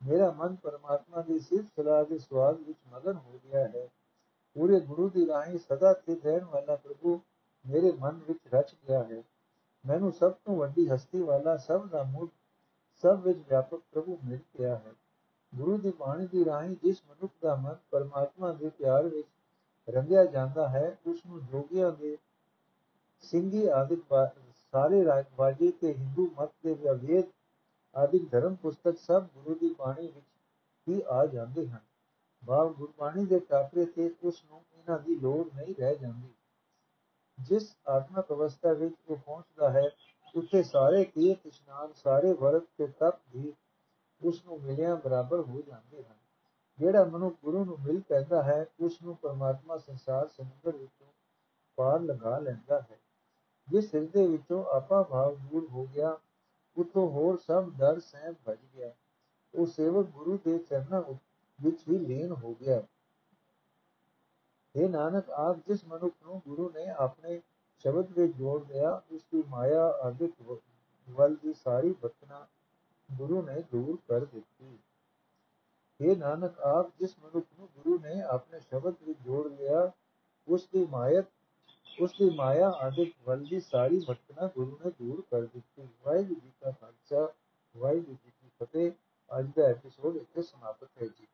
ਮੇਰਾ ਮਨ ਪਰਮਾਤਮਾ ਦੀ ਸਿਫਤ ਸਲਾਹ ਦੇ ਸਵਾਦ ਵਿੱਚ ਮਗਨ ਹੋ ਗਿਆ ਹੈ। ਪੂਰੇ ਗੁਰੂ ਦੀ ਰਾਹੀਂ ਸਦਾ ਸਥਿਤ ਰਹਿਣ ਵਾਲਾ ਪ੍ਰਭੂ ਮੇਰੇ ਮਨ ਵਿੱਚ ਰਚ ਗਿਆ ਹੈ। ਮੈਨੂੰ ਸਭ ਤੋਂ ਵੱਡੀ ਹਸਤੀ ਵਾਲਾ ਸਭ ਦਾ ਮੁੱਢ ਸਭ ਵਿੱਚ ਵਿਆਪਕ ਪ੍ਰਭੂ ਮਿਲ ਗਿਆ ਹੈ। ਗੁਰੂ ਦੀ ਬਾਣੀ ਦੀ ਰਾਹੀਂ ਜਿਸ ਮਨੁੱਖ ਦਾ ਮਨ ਪਰਮਾਤਮਾ ਦੇ ਪਿਆਰ ਵਿੱਚ ਰੰਗਿਆ ਜਾਂਦਾ ਹੈ ਉਸ ਨੂੰ ਜੋਗੀਆਂ ਦੇ ਸਿੰਘੀ ਆਦਿਕ ਸਾਰੇ ਰਾਜਵਾਜੀ ਤੇ ਹਿੰਦੂ ਮਤ ਦੇ ਵਿਵੇਦ ਆਦਿਕ ਧਰਮ ਪੁਸਤਕ ਸਭ ਗੁਰੂ ਦੀ ਬਾਣੀ ਵਿੱਚ ਹੀ ਆ ਜਾਂਦੇ ਹਨ। ਭਾਵ ਗੁਰਬਾਣੀ ਦੇ ਟਾਕਰੇ ਤੇ ਉਸ ਨੂੰ ਇਹਨਾਂ ਦੀ ਲੋੜ ਨਹੀਂ ਰਹਿ ਜਾਂਦੀ। ਜਿਸ ਆਤਮਕ ਅਵਸਥਾ ਵਿੱਚ ਉਹ ਪਹੁੰਚਦਾ ਹੈ, ਉੱਥੇ ਸਾਰੇ ਤੀਰਥ ਇਸ਼ਨਾਨ, ਸਾਰੇ ਵਰਤ ਤੇ ਤਪ ਵੀ ਉਸ ਨੂੰ ਮਿਲਿਆ ਬਰਾਬਰ ਹੋ ਜਾਂਦੇ ਹਨ। ਜਿਹੜਾ ਮਨੁ ਗੁਰੂ ਨੂੰ ਮਿਲ ਪੈਂਦਾ ਹੈ ਉਸ ਨੂੰ ਪਰਮਾਤਮਾ ਸੰਸਾਰ ਸਮੁੰਦਰ ਵਿੱਚੋਂ ਪਾਰ ਲਗਾ ਲੈਂਦਾ ਹੈ। ਜਿਸ ਹਿਰਦੇ ਵਿੱਚੋਂ ਆਪਾ ਭਾਵ ਦੂਰ ਹੋ ਗਿਆ, ਉਤੋਂ ਹੋਰ ਸਭ ਡਰ ਸਹਿਮ ਭਜ ਗਿਆ। ਉਹ ਸੇਵਕ ਗੁਰੂ ਦੇ ਚਰਨਾਂ ਵਿੱਚ ਹੀ ਲੀਨ ਹੋ ਗਿਆ। ਇਹ ਨਾਨਕ, ਆਪ ਜਿਸ ਮਨੁੱਖ ਨੂੰ ਗੁਰੂ ਨੇ ਆਪਣੇ ਸ਼ਬਦ ਵਿੱਚ ਜੋੜ ਲਿਆ ਉਸ ਦੀ ਮਾਇਆ ਆਦਿਕ ਵੱਲ ਦੀ ਸਾਰੀ ਬਤਨਾ ਗੁਰੂ ਨੇ ਦੂਰ ਕਰ ਦਿੱਤੀ। ਇਹ ਨਾਨਕ, ਆਪ ਜਿਸ ਮਨੁੱਖ ਨੂੰ ਗੁਰੂ ਨੇ ਆਪਣੇ ਸ਼ਬਦ ਵਿੱਚ ਜੋੜ ਲਿਆ, ਉਸ ਦੀ ਮਾਇਤ ਉਸ ਦੀ ਮਾਇਆ ਆਦਿਕ ਵੱਲ ਦੀ ਸਾਰੀ ਭਟਕਣਾ ਗੁਰੂ ਨੇ ਦੂਰ ਕਰ ਦਿੱਤੀ। ਵਾਹਿਗੁਰੂ ਜੀ ਕਾ ਖਾਲਸਾ, ਵਾਹਿਗੁਰੂ ਜੀ ਕੀ ਫਤਿਹ। ਅੱਜ ਦਾ ਐਪੀਸੋਡ ਇੱਥੇ ਸਮਾਪਤ ਹੈ ਜੀ।